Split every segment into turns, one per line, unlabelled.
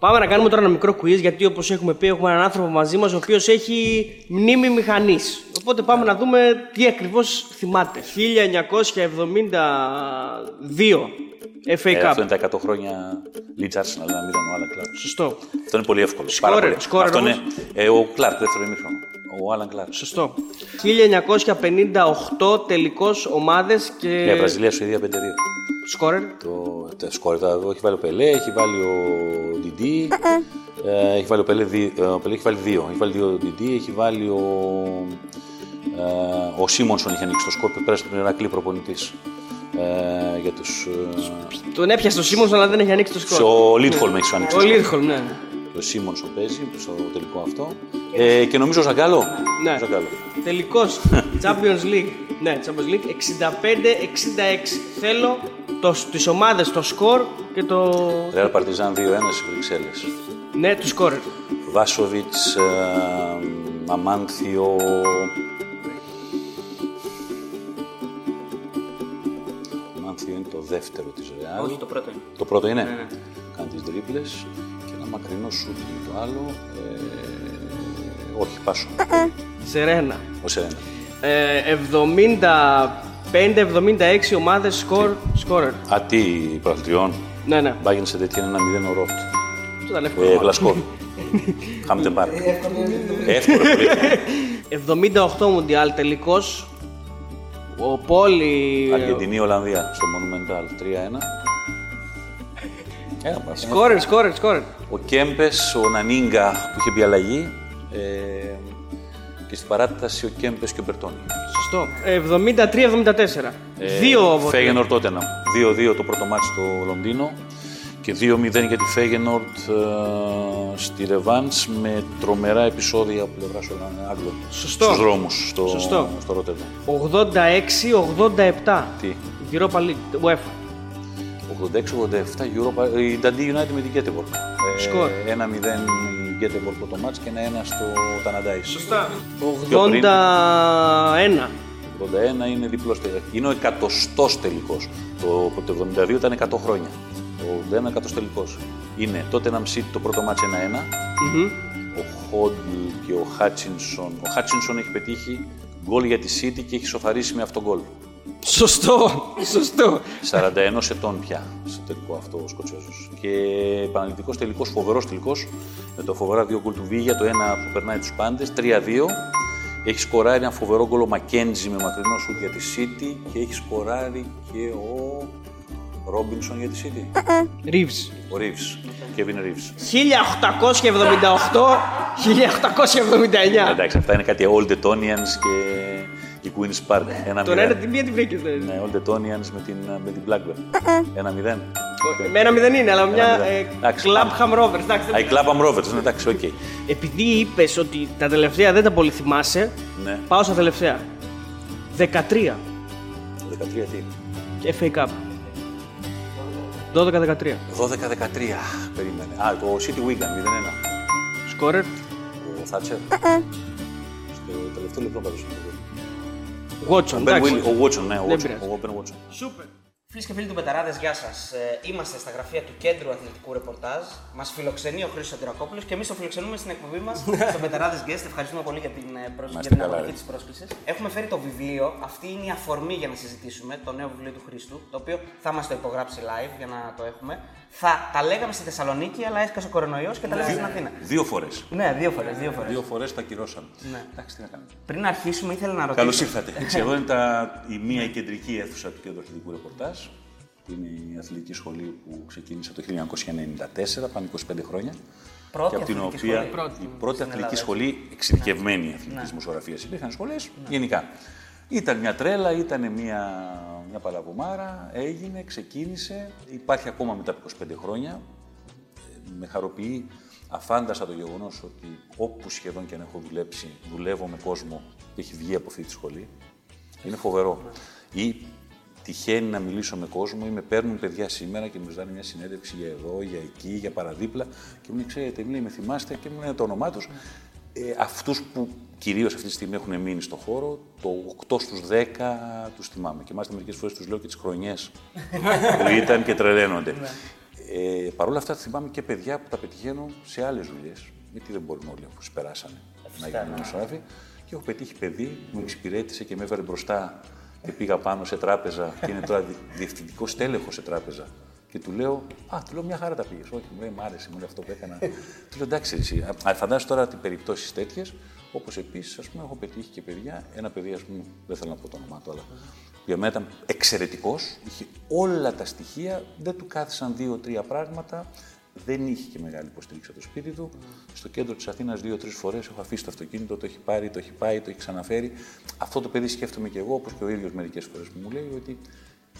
Πάμε να κάνουμε τώρα ένα μικρό quiz γιατί όπως έχουμε πει, έχουμε έναν άνθρωπο μαζί μας ο οποίος έχει μνήμη μηχανής. Οπότε πάμε να δούμε τι ακριβώς θυμάται. 1972 FA
Ε,
Cup.
αυτό είναι τα 100 χρόνια Leeds Arsenal, ένα μηδέν ο Άλαν Κλάρκ.
Σωστό.
Αυτό είναι πολύ εύκολο.
Σκόρερ,
πάρα πολύ.
σκόρερ
Αυτό
όμως.
είναι ε, ο Κλάρκ, δεύτερο ημίχρονο. Ο Άλαν Κλάρκ.
Σωστό. 1958 τελικό ομάδες και.
Για Βραζιλία, Σουηδία 5-2.
Σκόρερ;
Το, τα σκόρ, τα, έχει βάλει ο Πελέ, έχει βάλει ο Ντιντή, ε, έχει βάλει ο Πελέ, δι- ε, ο Πελέ έχει βάλει δύο. Έχει βάλει δύο ο Ντιντή, έχει βάλει ο, ε, ο Σίμονσον είχε ανοίξει το σκορ που πέρασε τον Ηρακλή προπονητής. Ε, για τους, ε,
Τον έπιασε το Σίμον, αλλά δεν έχει ανοίξει το σκόρ.
ο Λίτχολμ έχεις ανοίξει
Ο
το σκορ.
Λίρχολμ, ναι.
Ο Σίμονσον παίζει στο τελικό αυτό. Ε, και νομίζω ο Ζαγκάλο.
Ναι.
Ο Ζαγκάλο.
Τελικός Champions League. Ναι, Champions League 65-66. Θέλω το, τις ομάδες, το σκορ και το...
Ρεάλ Παρτιζάν 2-1 στις Βρυξέλλες.
Ναι, του σκόρερ.
Βάσοβιτς, ε, Αμάνθιο, Αμάνθιο είναι το δεύτερο της Ρεάλ.
Όχι, το πρώτο είναι.
Το πρώτο είναι.
Ναι, ναι.
Κάνει τις τρίπλες και ένα μακρινό σούτ είναι το άλλο. Ε, όχι, πάσο.
Σερένα.
Ο Σερένα.
Ε, 75-76 ομάδες σκορ, σκόρερ.
Α, τι προαθλητριών.
Ναι, ναι.
Μπάγεν σε τέτοια ένα 0 ο Ρότ.
Αυτό ήταν εύκολο.
Ε, Γλασκόρ. Χάμτε πάρ. Εύκολο. πολύ.
78 Μουντιάλ τελικός. Ο Πόλη...
Αργεντινή, Ολλανδία στο Monumental 3-1. Ένα πράγμα.
Σκόρερ, σκόρερ, σκόρερ.
Ο Κέμπες, ο Νανίγκα που είχε μπει αλλαγή. Ε, και στην παράταση ο Κέμπες και ο Μπερτόνι.
Σωστό. 73-74. Δύο από
Φέγενορ τότε 2-2 το πρώτο μάτι στο Λονδίνο και 2-0 για τη Φέγενορτ ε, στη Ρεβάνς με τρομερά επεισόδια από πλευράς Άγγλων.
Σωστό.
Στους δρόμους στο,
Σωστό.
στο Ρότερνταμ.
86-87.
Τι,
Europa League, UEFA.
86-87 Europa, η Dundee United με την Γκέτεμπορκ.
Σκορ.
1-0 η Γκέτεμπορκ πρώτο μάτς και 1-1 στο Ταναντάι.
Σωστά.
Πιο πριν.
81.
81 είναι διπλός τελικός. Είναι ο εκατοστός τελικός. Το, το 72 ήταν 100 χρόνια. Το 81 εκατοστός τελικός. Είναι τότε ένα City το πρώτο μάτς 1-1.
Μμμ.
Ο Χόντλ και ο Χάτσινσον. Ο Χάτσινσον έχει πετύχει γκολ για τη City και έχει σοφαρίσει με αυτόν γκολ.
Σωστό. Σωστό.
41 ετών πια στο τελικό αυτό ο Σκοτσέζος. Και επαναληπτικός τελικός, φοβερός τελικός, με το φοβερά δύο γκολ του Βίγια, το ένα που περνάει τους πάντες, 3-2. Έχει σκοράρει ένα φοβερό γκολ ο Μακέντζι με μακρινό σουτ για τη City και έχει σκοράρει και ο Ρόμπινσον για τη City.
Ρίβς.
Ο Ρίβς, Κέβιν Ρίβς.
1878-1879.
Εντάξει, αυτά είναι κάτι Old Etonians και η Queen's Park. Ένα
Τον ένα
μηδέν.
την μία τη βρήκες. δηλαδή.
Ναι, Old Etonians με την, με την Blackburn. Ένα μηδέν.
Με ένα μηδέν είναι, αλλά μια
μηδέν.
ε,
Εντάξει,
Club
πάμε.
Ham Rovers. εντάξει, δεν-
Α, η Clapham Rovers, ναι, εντάξει, οκ.
Επειδή είπες ότι τα τελευταία δεν τα πολύ θυμάσαι,
Ναι.
πάω στα τελευταία. 13
13 τι;
FA Cup. 12-13.
12-13. Περίμενε. Α, το City Wigan 0-1.
Σκόρερ.
Ο Θάτσερ. Στο τελευταίο λεπτό πάντως.
Watson.
Ο Ben
εντάξει.
Will- Ο Watson, ναι, ο
Δεν
Watson.
πειράζει.
Ο Ben Watson.
Σούπερ.
Φίλες και φίλοι του Betarades, γεια σας. είμαστε στα γραφεία του Κέντρου Αθλητικού Ρεπορτάζ. Μας φιλοξενεί ο Χρήστος Σωτηρακόπουλος και εμείς το φιλοξενούμε στην εκπομπή μας στο Betarades Guest. Ευχαριστούμε πολύ για την, ε, πρόσκληση,
Να
για
είστε
την
καλά,
αποδοχή
ρε.
της πρόσκλησης. Έχουμε φέρει το βιβλίο. Αυτή είναι η αφορμή για να συζητήσουμε το νέο βιβλίο του Χρήστου, το οποίο θα μας το υπογράψει live για να το έχουμε. Θα τα λέγαμε στη Θεσσαλονίκη, αλλά έσκασε ο κορονοϊός και τα λέμε στην Αθήνα.
Δύο φορές.
Ναι, δύο φορές. Δύο φορές.
Δύο φορές τα κυρώσαν.
Ναι.
Εντάξει, τι να κάνουμε.
Πριν αρχίσουμε, ήθελα να ρωτήσω.
Καλώς ήρθατε. Έτσι, εδώ είναι τα, η μία η κεντρική αίθουσα του Κέντρου Αθλητικού Ρεπορτάζ. που Είναι η αθλητική σχολή που ξεκίνησε το 1994, πάνε 25 χρόνια.
Πρώτη
και από την
αθλητική
οποία
σχολή.
η πρώτη
στην
αθλητική
Ελλάδα.
σχολή εξειδικευμένη αθλητική δημοσιογραφία. Υπήρχαν σχολές γενικά. Ήταν μια τρέλα, ήταν μια, μια παλαβομάρα, έγινε, ξεκίνησε, υπάρχει ακόμα μετά από 25 χρόνια. Ε, Με χαροποιεί αφάνταστα το γεγονός ότι όπου σχεδόν και αν έχω δουλέψει, δουλεύω με κόσμο που έχει βγει από αυτή τη σχολή. Είναι φοβερό. Ή τυχαίνει να μιλήσω με κόσμο ή με παίρνουν παιδιά σήμερα και μου ζητάνε μια συνέντευξη για εδώ, για εκεί, για παραδίπλα και μου λένε, ξέρετε, μου λέει, με θυμάστε και μου λένε το όνομά τους. Ε, Αυτούς που κυρίως αυτή τη στιγμή έχουν μείνει στο χώρο, το 8 στους 10 τους θυμάμαι. Και μάλιστα μερικές φορές τους λέω και τις χρονιές που ήταν και τρελαίνονται. Ε, Παρ' όλα αυτά θυμάμαι και παιδιά που τα πετυχαίνω σε άλλες δουλειές. Γιατί δεν μπορούν όλοι αφού περάσανε να γίνουν δημοσιογράφοι. Και έχω πετύχει παιδί που με εξυπηρέτησε και με έβαλε μπροστά και πήγα πάνω σε τράπεζα και είναι τώρα διευθυντικό τέλεχο σε τράπεζα. Και του λέω, Α, του λέω μια χαρά τα πήγες. Όχι, μου λέει, Μ' άρεσε, μου λέει αυτό που έκανα. του λέω, εντάξει, εσύ. Α, φαντάζεσαι τώρα ότι περιπτώσεις τέτοιες, όπως επίσης, ας πούμε, έχω πετύχει και παιδιά. Ένα παιδί, ας πούμε, δεν θέλω να πω το όνομά του, αλλά για μένα ήταν εξαιρετικός. Είχε όλα τα στοιχεία, δεν του κάθισαν δύο-τρία πράγματα. Δεν είχε και μεγάλη υποστήριξη από το σπίτι του. Στο κέντρο της Αθήνας δύο-τρεις φορές έχω αφήσει το αυτοκίνητο, το έχει πάρει, το έχει πάει, το έχει ξαναφέρει. Αυτό το παιδί σκέφτομαι και εγώ, όπως και ο ίδιος μερικές φορές που μου λέει ότι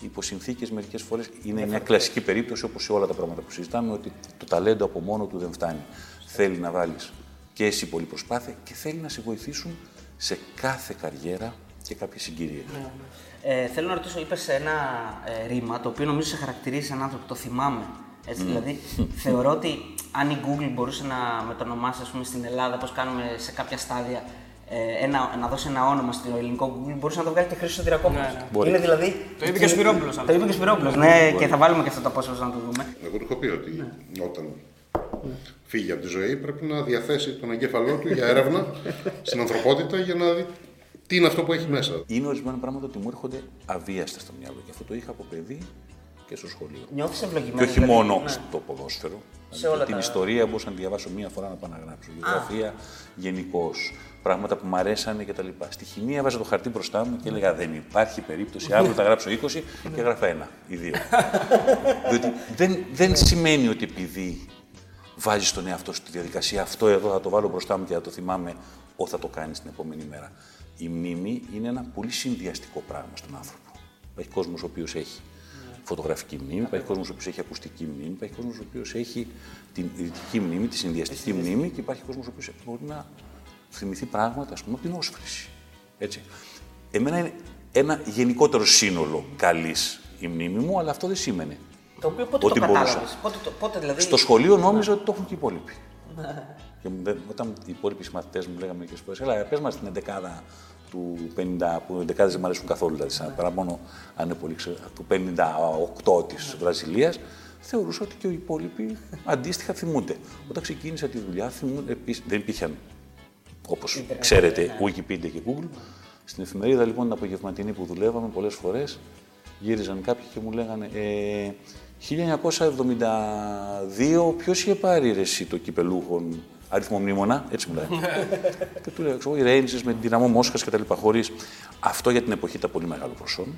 οι υποσυνθήκε μερικές φορές είναι μια κλασική περίπτωση όπως σε όλα τα πράγματα που συζητάμε, ότι το ταλέντο από μόνο του δεν φτάνει. Θέλει να βάλεις και εσύ πολύ προσπάθεια και θέλει να σε βοηθήσουν σε κάθε καριέρα και κάποια συγκυρία.
Ε, θέλω να ρωτήσω, είπες ένα ε, ρήμα το οποίο νομίζω σε χαρακτηρίζει έναν άνθρωπο, το θυμάμαι. Έτσι, Δηλαδή, θεωρώ ότι αν η Google μπορούσε να μετονομάσει, ας πούμε, στην Ελλάδα, πώς κάνουμε σε κάποια στάδια, ε, ένα, να δώσει ένα όνομα στο ελληνικό Google, μπορούσε να το βγάλει και Χρήστο Τυρακόπουλο.
Μπορεί.
Είναι δηλαδή.
Το είπε και ο Σπυρόπουλος,
Το είπε και ο Σπυρόπουλος, ναι, και θα βάλουμε και αυτό το απόσπασμα να το δούμε.
Εγώ του έχω πει ότι όταν φύγει από τη ζωή πρέπει να διαθέσει τον εγκέφαλό του για έρευνα στην ανθρωπότητα για να δει τι είναι αυτό που έχει μέσα.
Είναι ορισμένα πράγματα ότι μου έρχονται αβίαστα στο μυαλό και αυτό το είχα από παιδί και στο σχολείο.
Νιώθεις ευλογημένος.
Και όχι
δηλαδή,
μόνο
ναι.
στο ποδόσφαιρο.
Σε όλα
την
τα-
ιστορία μπορούσα να διαβάσω μία φορά να πάω να γράψω. Γεωγραφία γενικώ. Πράγματα που μου αρέσανε κτλ. Στη χημεία έβαζα το χαρτί μπροστά μου και έλεγα Δεν υπάρχει περίπτωση. Αύριο θα γράψω 20 και έγραφα ένα ή δύο. Διότι δεν, δεν σημαίνει ότι επειδή βάζει τον εαυτό σου στη διαδικασία αυτό εδώ θα το βάλω μπροστά μου και θα το θυμάμαι, ό, θα το κάνεις την επόμενη μέρα. Η μνήμη είναι ένα πολύ συνδυαστικό πράγμα στον άνθρωπο. Υπάρχει κόσμος ο οποίος έχει φωτογραφική μνήμη, υπάρχει κόσμος ο οποίος έχει ακουστική μνήμη, υπάρχει κόσμος ο οποίος έχει την ηδητική μνήμη, τη συνδυαστική μνήμη και υπάρχει κόσμος ο οποίος μπορεί να θυμηθεί πράγματα, ας πούμε, από την όσφρηση. Έτσι. Εμένα είναι ένα γενικότερο σύνολο καλής η μνήμη μου, αλλά αυτό δεν σημαίνει.
Το οποίο πότε
Ότι
το
μπορούσα.
κατάλαβες; Πότε, το- πότε δηλαδή.
Στο σχολείο νόμιζα ότι το έχουν και οι υπόλοιποι. και μου δεν- όταν οι υπόλοιποι μαθητέ μου λέγανε μερικέ φορέ, Ελά, πες μας την εντεκάδα του 50, που οι εντεκάδες δεν μου αρέσουν καθόλου, δηλαδή, σαν, παρά μόνο αν είναι πολύ ξέρω, του 58 της Βραζιλίας, θεωρούσα ότι και οι υπόλοιποι αντίστοιχα θυμούνται. Όταν ξεκίνησα τη δουλειά, θυμούνται, επίσης, δεν υπήρχαν, όπως ξέρετε, Wikipedia και Google. Στην εφημερίδα λοιπόν την απογευματινή που δουλεύαμε πολλές φορές, γύριζαν κάποιοι και μου λέγανε ε, 1972 ποιος είχε πάρει ρε, εσύ το κυπελούχον αριθμό μνήμονα, έτσι μου λέει. και του λέω, ξέρω, οι Rangers με την δυναμό Μόσχας και τα λοιπά, χωρίς. Αυτό για την εποχή ήταν πολύ μεγάλο προσόν,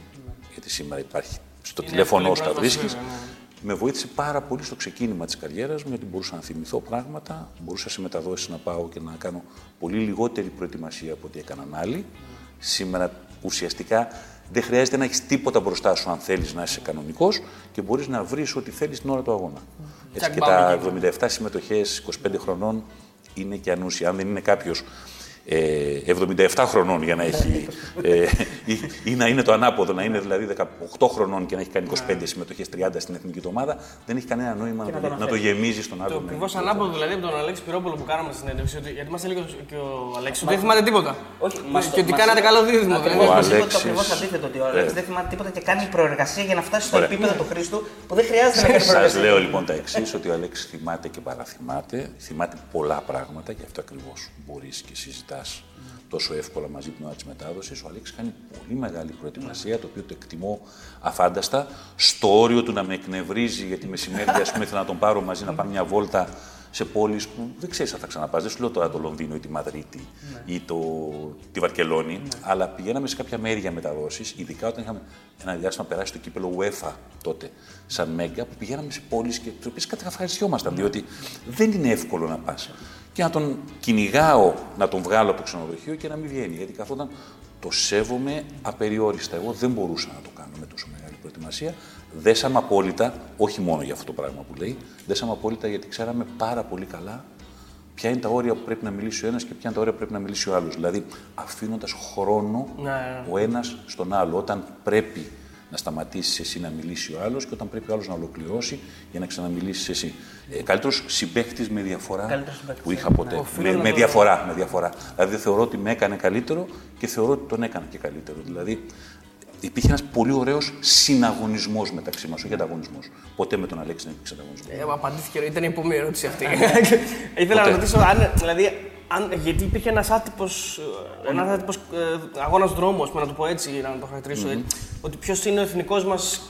γιατί σήμερα υπάρχει στο τηλέφωνο
εύκολη
σου τα
πρόσβαση,
βρίσκεις.
βέβαια, ναι.
Με βοήθησε πάρα πολύ στο ξεκίνημα της καριέρας μου, γιατί μπορούσα να θυμηθώ πράγματα, μπορούσα σε μεταδόσεις να πάω και να κάνω πολύ λιγότερη προετοιμασία από ό,τι έκαναν άλλοι. Σήμερα ουσιαστικά δεν χρειάζεται να έχεις τίποτα μπροστά σου αν θέλεις να είσαι κανονικός και μπορείς να βρεις ό,τι θέλεις την ώρα του αγώνα. Έτσι
Τσακ,
και
μπαμ,
τα 77 συμμετοχές 25 χρονών είναι και ανούσια. Αν δεν είναι κάποιος ε, 77 χρονών για να έχει. Ε, ή, ή να είναι το ανάποδο, να είναι δηλαδή 18 χρονών και να έχει κάνει 25 συμμετοχές 30 στην εθνική του ομάδα, δεν έχει κανένα νόημα να, το, να το γεμίζεις στον
Το
άλλο.
ακριβώς ανάποδο δηλαδή από τον Αλέξη Πυρόπουλο που κάναμε στην συνέντευξη. ότι- Γιατί μας έλεγε και ο Αλέξης ότι δεν θυμάται τίποτα.
Όχι, μας το-
και ότι
μας-
κάνατε καλό δίδυμο.
Ακριβώς,
δηλαδή.
Ο
μας είπε το
Αλέξης-
ακριβώς αντίθετο ότι ο Αλέξης
Ε.
δεν θυμάται τίποτα και κάνει προεργασία για να φτάσει στο
Ωραία.
επίπεδο του Χρήστου που δεν χρειάζεται να κάνει
Σα
προεργασία.
λέω λοιπόν τα εξής, ότι ο Αλέξης θυμάται και παραθυμάται. Θυμάται πολλά πράγματα και αυτό ακριβώς μπορείς και συζητάς τόσο εύκολα μαζί την ώρα της μετάδοσης. Ο Αλέξης κάνει πολύ μεγάλη προετοιμασία, το οποίο το εκτιμώ αφάνταστα. Στο όριο του να με εκνευρίζει, γιατί μεσημέρι, ας πούμε, ήθελα να τον πάρω μαζί να πάμε μια βόλτα σε πόλεις που δεν ξέρεις αν θα ξαναπάς. Δεν σου λέω τώρα το Λονδίνο ή τη Μαδρίτη ή το, τη Βαρκελόνη, αλλά πηγαίναμε σε κάποια μέρη για μεταδόσεις, ειδικά όταν είχαμε ένα διάστημα περάσει το κύπελο UEFA τότε, σαν Μέγκα, που πηγαίναμε σε πόλεις και τι οποίες καταφαρισιόμασταν, διότι δεν είναι εύκολο να πας. Και να τον κυνηγάω, να τον βγάλω από το ξενοδοχείο και να μην βγαίνει. Γιατί καθόταν το σέβομαι απεριόριστα. Εγώ δεν μπορούσα να το κάνω με τόσο μεγάλη προετοιμασία. Δέσαμε απόλυτα, όχι μόνο για αυτό το πράγμα που λέει, δέσαμε απόλυτα γιατί ξέραμε πάρα πολύ καλά ποια είναι τα όρια που πρέπει να μιλήσει ο ένας και ποια είναι τα όρια που πρέπει να μιλήσει ο άλλος. Δηλαδή, αφήνοντας χρόνο
Ναι, ναι.
ο ένας στον άλλο. Όταν πρέπει να σταματήσεις εσύ να μιλήσει ο άλλος και όταν πρέπει ο άλλος να ολοκληρώσει για να ξαναμιλήσεις εσύ. Ε, Καλύτερος συμπαίχτη με διαφορά
Καλύτερος συμπαίκτης,
που είχα ποτέ.
Οφείλω
Με,
να
με
το-
διαφορά, με διαφορά. Δηλαδή, δεν θεωρώ ότι με έκανε καλύτερο και θεωρώ ότι τον έκανα και καλύτερο. Δηλαδή, υπήρχε ένας πολύ ωραίος συναγωνισμός μεταξύ μας, όχι ανταγωνισμός. Ποτέ με τον Αλέξη δεν υπήρξε ανταγωνισμός.
Ε, απαντήθηκε, ήταν η επόμενη ερώτηση αυτή. Ήθελα να
Ποτέ.
ρωτήσω, αν, δηλαδή, αν, γιατί υπήρχε ένας άτυπος ένας άτυπος, ε, αγώνας δρόμου, να το πω έτσι, να το χαρακτηρίσω. ε, ότι ποιος είναι ο εθνικός μας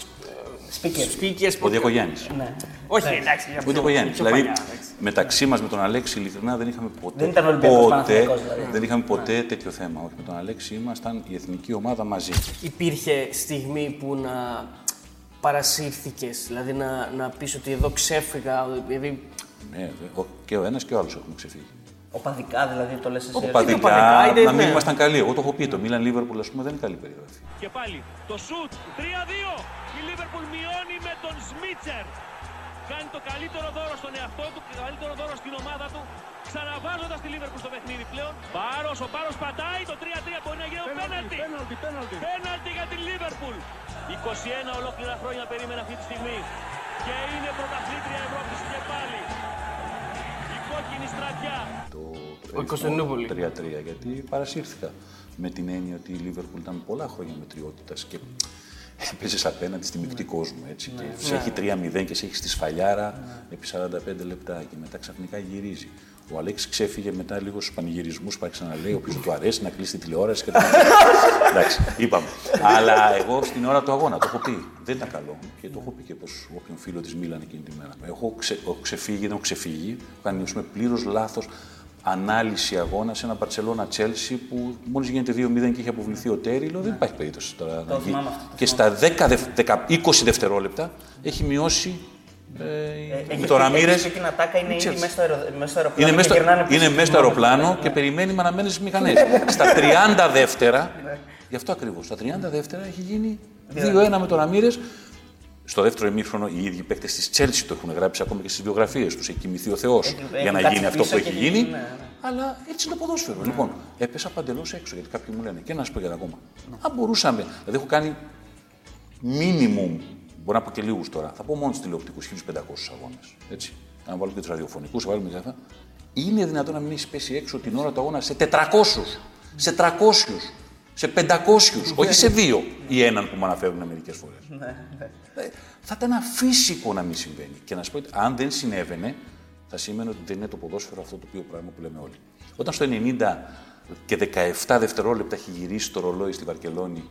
speaker. speaker
Ο Διακογιάννης.
Ναι.
Όχι, εντάξει. για
Ο
πιο-
Διακογιάννης.
πιο
Δηλαδή,
παλιά, εντάξει.
μεταξύ μας με τον Αλέξη, ειλικρινά δεν είχαμε ποτέ.
Δεν ήταν Ολυμπιακός
ποτέ,
Παναθηναϊκός, δηλαδή.
δεν είχαμε ποτέ τέτοιο θέμα. Όχι, με τον Αλέξη ήμασταν η εθνική ομάδα μαζί.
Υπήρχε στιγμή που να παρασύρθηκες, δηλαδή να, να πεις ότι εδώ ξέφυγα, δηλαδή
Ναι, δε- ο- και ο ένας και ο άλλος έχουμε ξεφύγει.
Οπαδικά δηλαδή το λες εσύ.
οπαδικά,
Οπαδικά,
είτε-
να μην
ναι.
ήμασταν καλοί. Εγώ το έχω πει. Το Μίλαν Λίβερπουλ, ας πούμε, δεν είναι καλή περιγραφή.
Και πάλι το σουτ 3-2. Η Λίβερπουλ μειώνει με τον Σμίτσερ. Κάνει το καλύτερο δώρο στον εαυτό του και το καλύτερο δώρο στην ομάδα του. Ξαναβάζοντας τη Λίβερπουλ στο παιχνίδι πλέον. Πάρο, ο Πάρος πατάει το 3-3 μπορεί να γίνει πέναλτι. Πέναλτι, πέναλτι. Πέναλτι για τη Λίβερπουλ. 21 ολόκληρα χρόνια περίμενε αυτή τη στιγμή. Και είναι πρωταθλήτρια Ευρώπης και πάλι. Η κόκκινη στρατιά.
Το
Ο Κωνσταντινούπολη.
3-3, γιατί παρασύρθηκα. Με την έννοια ότι η Λίβερπουλ ήταν πολλά χρόνια μετριότητας και έπαιζε απέναντι στη μεικτή κόσμο. Έτσι, και σε έχει 3-0 και σε έχεις στη σφαλιάρα επί 45 λεπτά και μετά ξαφνικά γυρίζει. Ο Αλέξης ξέφυγε μετά λίγο στους πανηγυρισμούς που άρχισε να λέει: Όποιο του αρέσει να κλείσει τη τηλεόραση και τα Εντάξει, είπαμε. Αλλά εγώ στην ώρα του αγώνα το έχω πει. Δεν ήταν καλό. Και το έχω πει και προς όποιον φίλο της Μίλαν εκείνη τη μέρα. Έχω, ξε, έχω ξεφύγει, δεν έχω ξεφύγει. Έχω κάνει πλήρως λάθος ανάλυση αγώνας σε ένα Παρσελώνα Τσέλσι που μόλις γίνεται 2-0 και είχε αποβληθεί ο Τέριλο. Δεν υπάρχει περίπτωση τώρα να γίνει.
θυμάμαι αυτό, το
Και στα 10, δευ- 10, 20 δευτερόλεπτα έχει μειώσει ε, με τον Ραμύρε.
Έχει την ατάκα είναι ήδη μέσα στο, αερο... μέσα στο αεροπλάνο.
Είναι
και
μέσα,
γυρνάνε
στο,
πίσω
είναι
στη
μέσα στο
ομάδα.
αεροπλάνο και περιμένει με αναμένε στι μηχανέ. Στα 30 δεύτερα, γι' αυτό ακριβώς, στα 30 δεύτερα έχει γίνει 2-1 με τον Ραμύρε. Στο δεύτερο ημίχρονο οι ίδιοι παίκτες της Τσέλση το έχουν γράψει ακόμα και στις βιογραφίες τους. Έχει κοιμηθεί ο Θεός
έχει
για να
κάτσει
γίνει αυτό
πίσω
που
και
έχει
έχει
γίνει.
γίνει, ναι, ναι.
Αλλά έτσι είναι το ποδόσφαιρο. Λοιπόν, έπεσα παντελώς έξω γιατί κάποιοι μου λένε και να σου πω για ακόμα. Αν μπορούσαμε, δηλαδή έχω κάνει minimum, μπορώ να πω και λίγους τώρα, θα πω μόνο στου τηλεοπτικού 1500 αγώνες. Έτσι. Αν βάλω και τους ραδιοφωνικούς, θα βάλουμε και αυτά. Είναι δυνατόν να μην έχεις πέσει έξω την ώρα του αγώνα σε 400, σε 300, σε 500, όχι σε δύο ή έναν που μου αναφέρουν μερικές φορές. Ε, θα ήταν αφύσικο να μην συμβαίνει. Και να σου πω ότι αν δεν συνέβαινε, θα σήμαινε ότι δεν είναι το ποδόσφαιρο αυτό το οποίο πράγμα που λέμε όλοι. Όταν στο 90 και 17 δευτερόλεπτα έχει γυρίσει το ρολόι στη Βαρκελόνη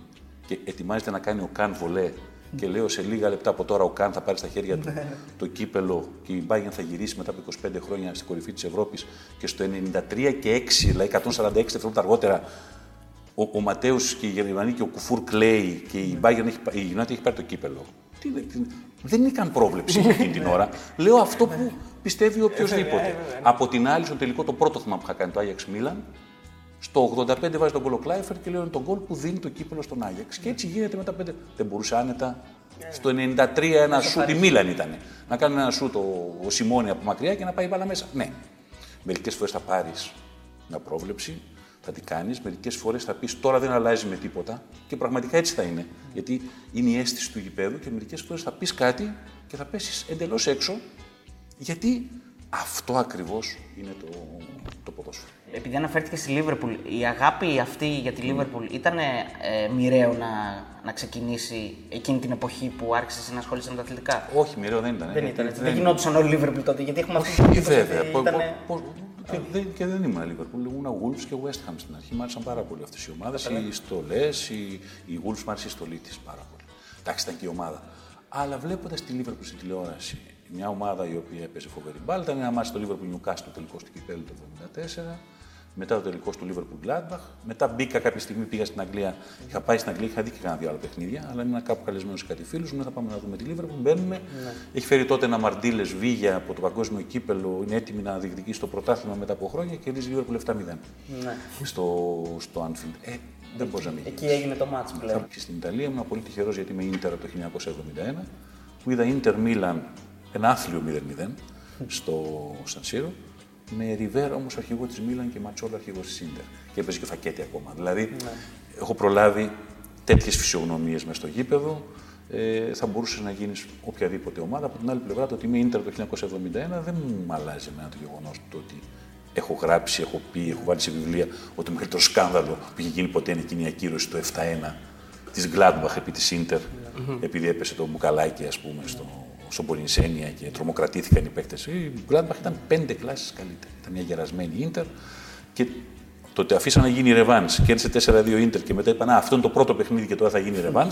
και ετοιμάζεται να κάνει ο Καν βολέ και λέω σε λίγα λεπτά από τώρα ο Καν θα πάρει στα χέρια του το κύπελο και η Bayern θα γυρίσει μετά από 25 χρόνια στην κορυφή της Ευρώπης και στο 93 και 6, δηλαδή 146 δευτερόλεπτα αργότερα ο, ο Ματέος και η Γερμανοί και ο Κουφούρ Κλέη και η Bayern έχει, πα- η United έχει πάρει το κύπελο. Τι, είναι, τι, δεν είναι καν πρόβλεψη εκείνη την ώρα. Λέω αυτό που πιστεύει οποιοδήποτε. Από την άλλη, στο τελικό το πρώτο θέμα που είχα κάνει το Άγιαξ Μίλαν, στο 85 βάζει τον γκολ ο Κλάιφερ και λέω είναι τον γκολ που δίνει το κύπελο στον Άγιαξ. Και έτσι γίνεται μετά πέντε. Δεν μπορούσε άνετα. Στο 93 ένα σουτ, η Μίλαν ήταν. Να κάνει ένα σουτ ο, ο Σιμώνη από μακριά και να πάει η μπάλα μέσα. Ναι. Μερικές φορές θα πάρεις μια πρόβλεψη, θα την κάνεις. Μερικές φορές θα πεις τώρα δεν αλλάζει με τίποτα. Και πραγματικά έτσι θα είναι. Γιατί είναι η αίσθηση του γηπέδου και μερικές φορές θα πεις κάτι και θα πέσεις εντελώς έξω. Γιατί αυτό ακριβώς είναι το, το ποδόσφαιρο.
Επειδή αναφέρθηκε στη Λίβερπουλ, η αγάπη αυτή για τη Λίβερπουλ ήταν ε, μοιραίο να, να ξεκινήσει εκείνη την εποχή που άρχισε να ασχολείσαι με τα αθλητικά;
Όχι, μοιραίο δεν ήταν.
Δεν
γιατί
ήταν έτσι. Δεν γινόντουσαν όλοι Λίβερπουλ τότε, γιατί έχουμε αυτή την
Ε,
εντύπωση
βέβαια.
ότι
Πο-
ήτανε-
πο- πο- και, δεν, και δεν ήμουν Liverpool, ήμουν Wolves και West Ham στην αρχή. Μ' άρεσαν πάρα πολύ αυτές οι ομάδες. Οι στολές, η, η Wolves μ' άρεσε η στολή της πάρα πολύ. Εντάξει, ήταν και η ομάδα. Αλλά βλέποντας τη Liverpool στην τηλεόραση, μια ομάδα η οποία έπαιζε φοβερή μπάλα, ήταν ένα μάτι στο Liverpool Newcastle τελικό του κυπέλου το 1974. Μετά το τελικό του Liverpool Gladbach. Μετά μπήκα κάποια στιγμή, πήγα στην Αγγλία. Είχα πάει στην Αγγλία, είχα δει και κανένα δύο άλλα παιχνίδια, αλλά ήμουν κάπου καλεσμένος σε κάτι φίλους μου. Θα πάμε να δούμε τη Liverpool. Μπαίνουμε. Έχει φέρει τότε ένα Μαρντίλες Βίγια από το παγκόσμιο κύπελο. Είναι έτοιμη να διεκδικήσει το πρωτάθλημα μετά από χρόνια και κερδίζει η Liverpool 7-0
Ναι.
στο, στο Anfield. Ε, δεν μπορεί να μην
Εκεί
γίνεις.
έγινε το μάτς πλέον.
Και στην Ιταλία ήμουν πολύ τυχερός γιατί είμαι Ίντερ από το 1971 που είδα Ίντερ Μίλαν ένα άθλιο 0-0 στο Σαν Σύρο με Ριβέρα όμως αρχηγό της Μίλαν και Ματσόλα αρχηγός της Ίντερ. Και έπαιζε και ο Φακέτη ακόμα. Δηλαδή έχω προλάβει τέτοιες φυσιογνωμίες μες στο γήπεδο. Ε, θα μπορούσε να γίνεις οποιαδήποτε ομάδα. Από την άλλη πλευρά, το ότι είμαι Ίντερ το 1971 δεν μου αλλάζει εμένα το γεγονός του ότι έχω γράψει, έχω πει, έχω βάλει σε βιβλία ότι το μεγαλύτερος σκάνδαλος που είχε γίνει ποτέ είναι εκείνη η ακύρωση το 7-1 της Gladbach επί της Ίντερ, επειδή έπεσε το μπουκαλάκι, ας πούμε, στο, στο Πολυνσένια και τρομοκρατήθηκαν οι παίκτες. Η Gladbach ήταν πέντε κλάσεις καλύτερη. Ήταν μια γερασμένη Ίντερ και τότε αφήσαν να γίνει η ρεβάν. Κέρδισε 4-2 Ίντερ και μετά είπαν Α, αυτό είναι το πρώτο παιχνίδι και τώρα θα γίνει η ρεβάν.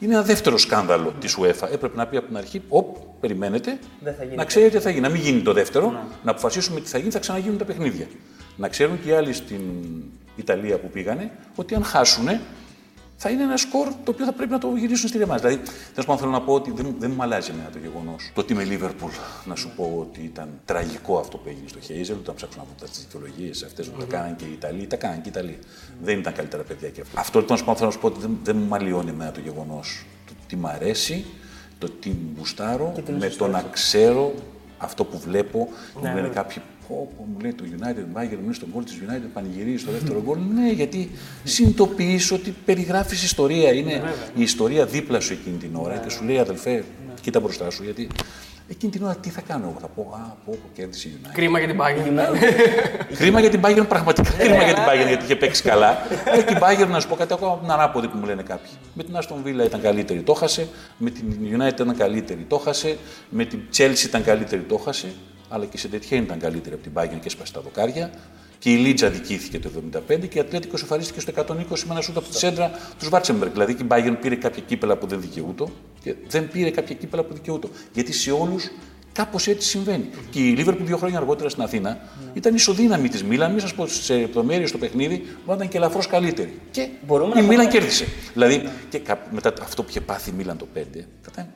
Είναι ένα δεύτερο σκάνδαλο της UEFA. Έπρεπε να πει από την αρχή: Οπ, περιμένετε,
Δεν θα γίνει
να ξέρετε τι θα γίνει. Να μην γίνει το δεύτερο, να αποφασίσουμε τι θα γίνει, θα ξαναγίνουν τα παιχνίδια. Να ξέρουν και οι άλλοι στην Ιταλία που πήγανε ότι αν χάσουν θα είναι ένα σκορ το οποίο θα πρέπει να το γυρίσουν στη ρεμάζ. Δηλαδή, τέλος πάντων, θέλω να πω ότι δεν, δεν μου αλλάζει εμένα το γεγονός. Το ότι είμαι Λίβερπουλ, να σου πω ότι ήταν τραγικό αυτό που έγινε στο Χέιζελ, όταν ψάξουν να βρουν τις δικαιολογίες αυτές που τα κάναν και οι Ιταλοί, τα κάναν και οι Ιταλοί. Δεν ήταν καλύτερα παιδιά και αυτό. Αυτό λοιπόν θέλω να σου πω ότι δεν, δεν μου αλλοιώνει εμένα το γεγονός. Το τι μ' αρέσει, το τι μπουστάρω, με το να ξέρω αυτό που βλέπω. μου λένε κάποιοι, πω, πω, μου λέει το United, Bayern, μου στον γκολ τη United, πανηγυρίζει στο δεύτερο γκολ. Ναι, γιατί συνειδητοποιείς ότι περιγράφεις ιστορία. Είναι η ιστορία δίπλα σου εκείνη την ώρα και σου λέει αδελφέ, κοίτα μπροστά σου. Γιατί εκείνη την ώρα τι θα κάνω εγώ, θα πω, Α, πω, πω κέρδισε η United.
Κρίμα για την Bayern.
Κρίμα για την Bayern, πραγματικά κρίμα για την Bayern γιατί είχε παίξει καλά. Αλλά και η Bayern, να σου πω κάτι ακόμα από την ανάποδη που μου λένε κάποιοι. Με την Aston Villa ήταν καλύτερη, το χάσε. Με την United ήταν καλύτερη, το χάσε. Με την Chelsea ήταν καλύτερη, το χάσε. Αλλά και σε τέτοια ήταν καλύτερη από την Bayern και έσπασε τα δοκάρια. Και η Λίτζα δικήθηκε το 75 και η Ατλέτικο σοφαρίστηκε στο 120 με ένα σούτ από τη σέντρα του Βάρτσεμπεργκ. Δηλαδή και η Bayern πήρε κάποια κύπελα που δεν δικαιούτο και δεν πήρε κάποια κύπελα που δικαιούτο. Γιατί σε όλους Κάπως έτσι συμβαίνει. Και η Λίβερπουλ δύο χρόνια αργότερα στην Αθήνα ήταν ισοδύναμη της Μίλαν. Μην σας πω σε λεπτομέρειες στο παιχνίδι, μπορεί να ήταν και ελαφρώς καλύτερη. Και
Μπορούμε
η
να
Μίλαν
πούμε-
κέρδισε. Δηλαδή και κα- μετά αυτό που είχε πάθει η Μίλαν το 5, θα ήταν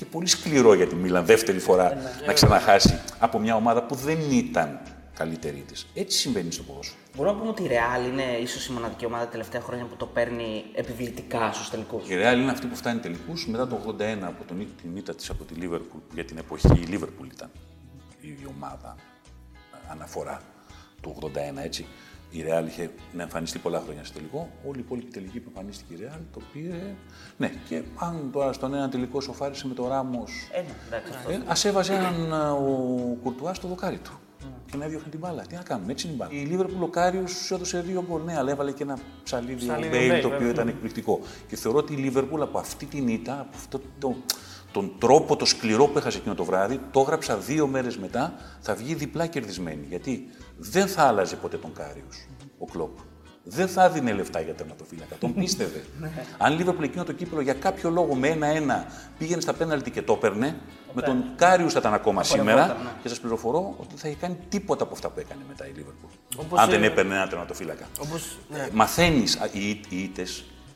και πολύ σκληρό για τη Μίλαν δεύτερη φορά να ξαναχάσει από μια ομάδα που δεν ήταν καλύτερη της. Έτσι συμβαίνει στο ποδόσφαιρο.
Μπορούμε να πούμε ότι η Real είναι ίσως η μοναδική ομάδα τα τελευταία χρόνια που το παίρνει επιβλητικά στους τελικούς.
Η Real είναι αυτή που φτάνει τελικούς μετά το 81 από τον, την ήττα της από τη Λίβερπουλ. Για την εποχή η Λίβερπουλ ήταν η ομάδα ε, αναφορά του 81, έτσι. Η Real είχε να εμφανιστεί πολλά χρόνια στο τελικό. Όλη η υπόλοιπη τελική που εμφανίστηκε η Real το πήρε. Ναι, και αν τώρα στον ένα τελικό σοφάρισε με το Ράμος.
Ε, ναι, εντάξει, αυτό.
Ε, Α έβαζε έναν α, ο Κουρτουάς στο δοκάρι του. Και να έδιωχνε την μπάλα. Τι να κάνουμε, έτσι είναι η μπάλα. Η Λίβερπουλ ο Κάριους σου έδωσε δύο γκολ. Ναι, αλλά έβαλε και ένα ψαλίδι ο
Ψαλίδι ο
Μπέιλ
Μπέιλ,
το οποίο
βέβαια.
ήταν εκπληκτικό. Και θεωρώ ότι η Λίβερπουλ από αυτή την ήττα, από αυτό το, τον τρόπο, το σκληρό που έχασε εκείνο το βράδυ, το έγραψα δύο μέρες μετά, θα βγει διπλά κερδισμένη. Γιατί δεν θα άλλαζε ποτέ τον Κάριους ο Κλόπ. Δεν θα δίνει λεφτά για τερματοφύλακα. Τον πίστευε. Αν η Λίβερπουλ εκείνο το κύπελο για κάποιο λόγο με ένα-ένα πήγαινε στα πέναλτι και το έπαιρνε, με τον Κάριους θα ήταν ακόμα σήμερα και σας πληροφορώ ότι δεν θα είχε κάνει τίποτα από αυτά που έκανε μετά η Λίβερπουλ.
Όπως,
Αν δεν
ε,
έπαιρνε ένα τερματοφύλακα.
Όπως, ναι.
Μαθαίνεις, οι, οι ήττες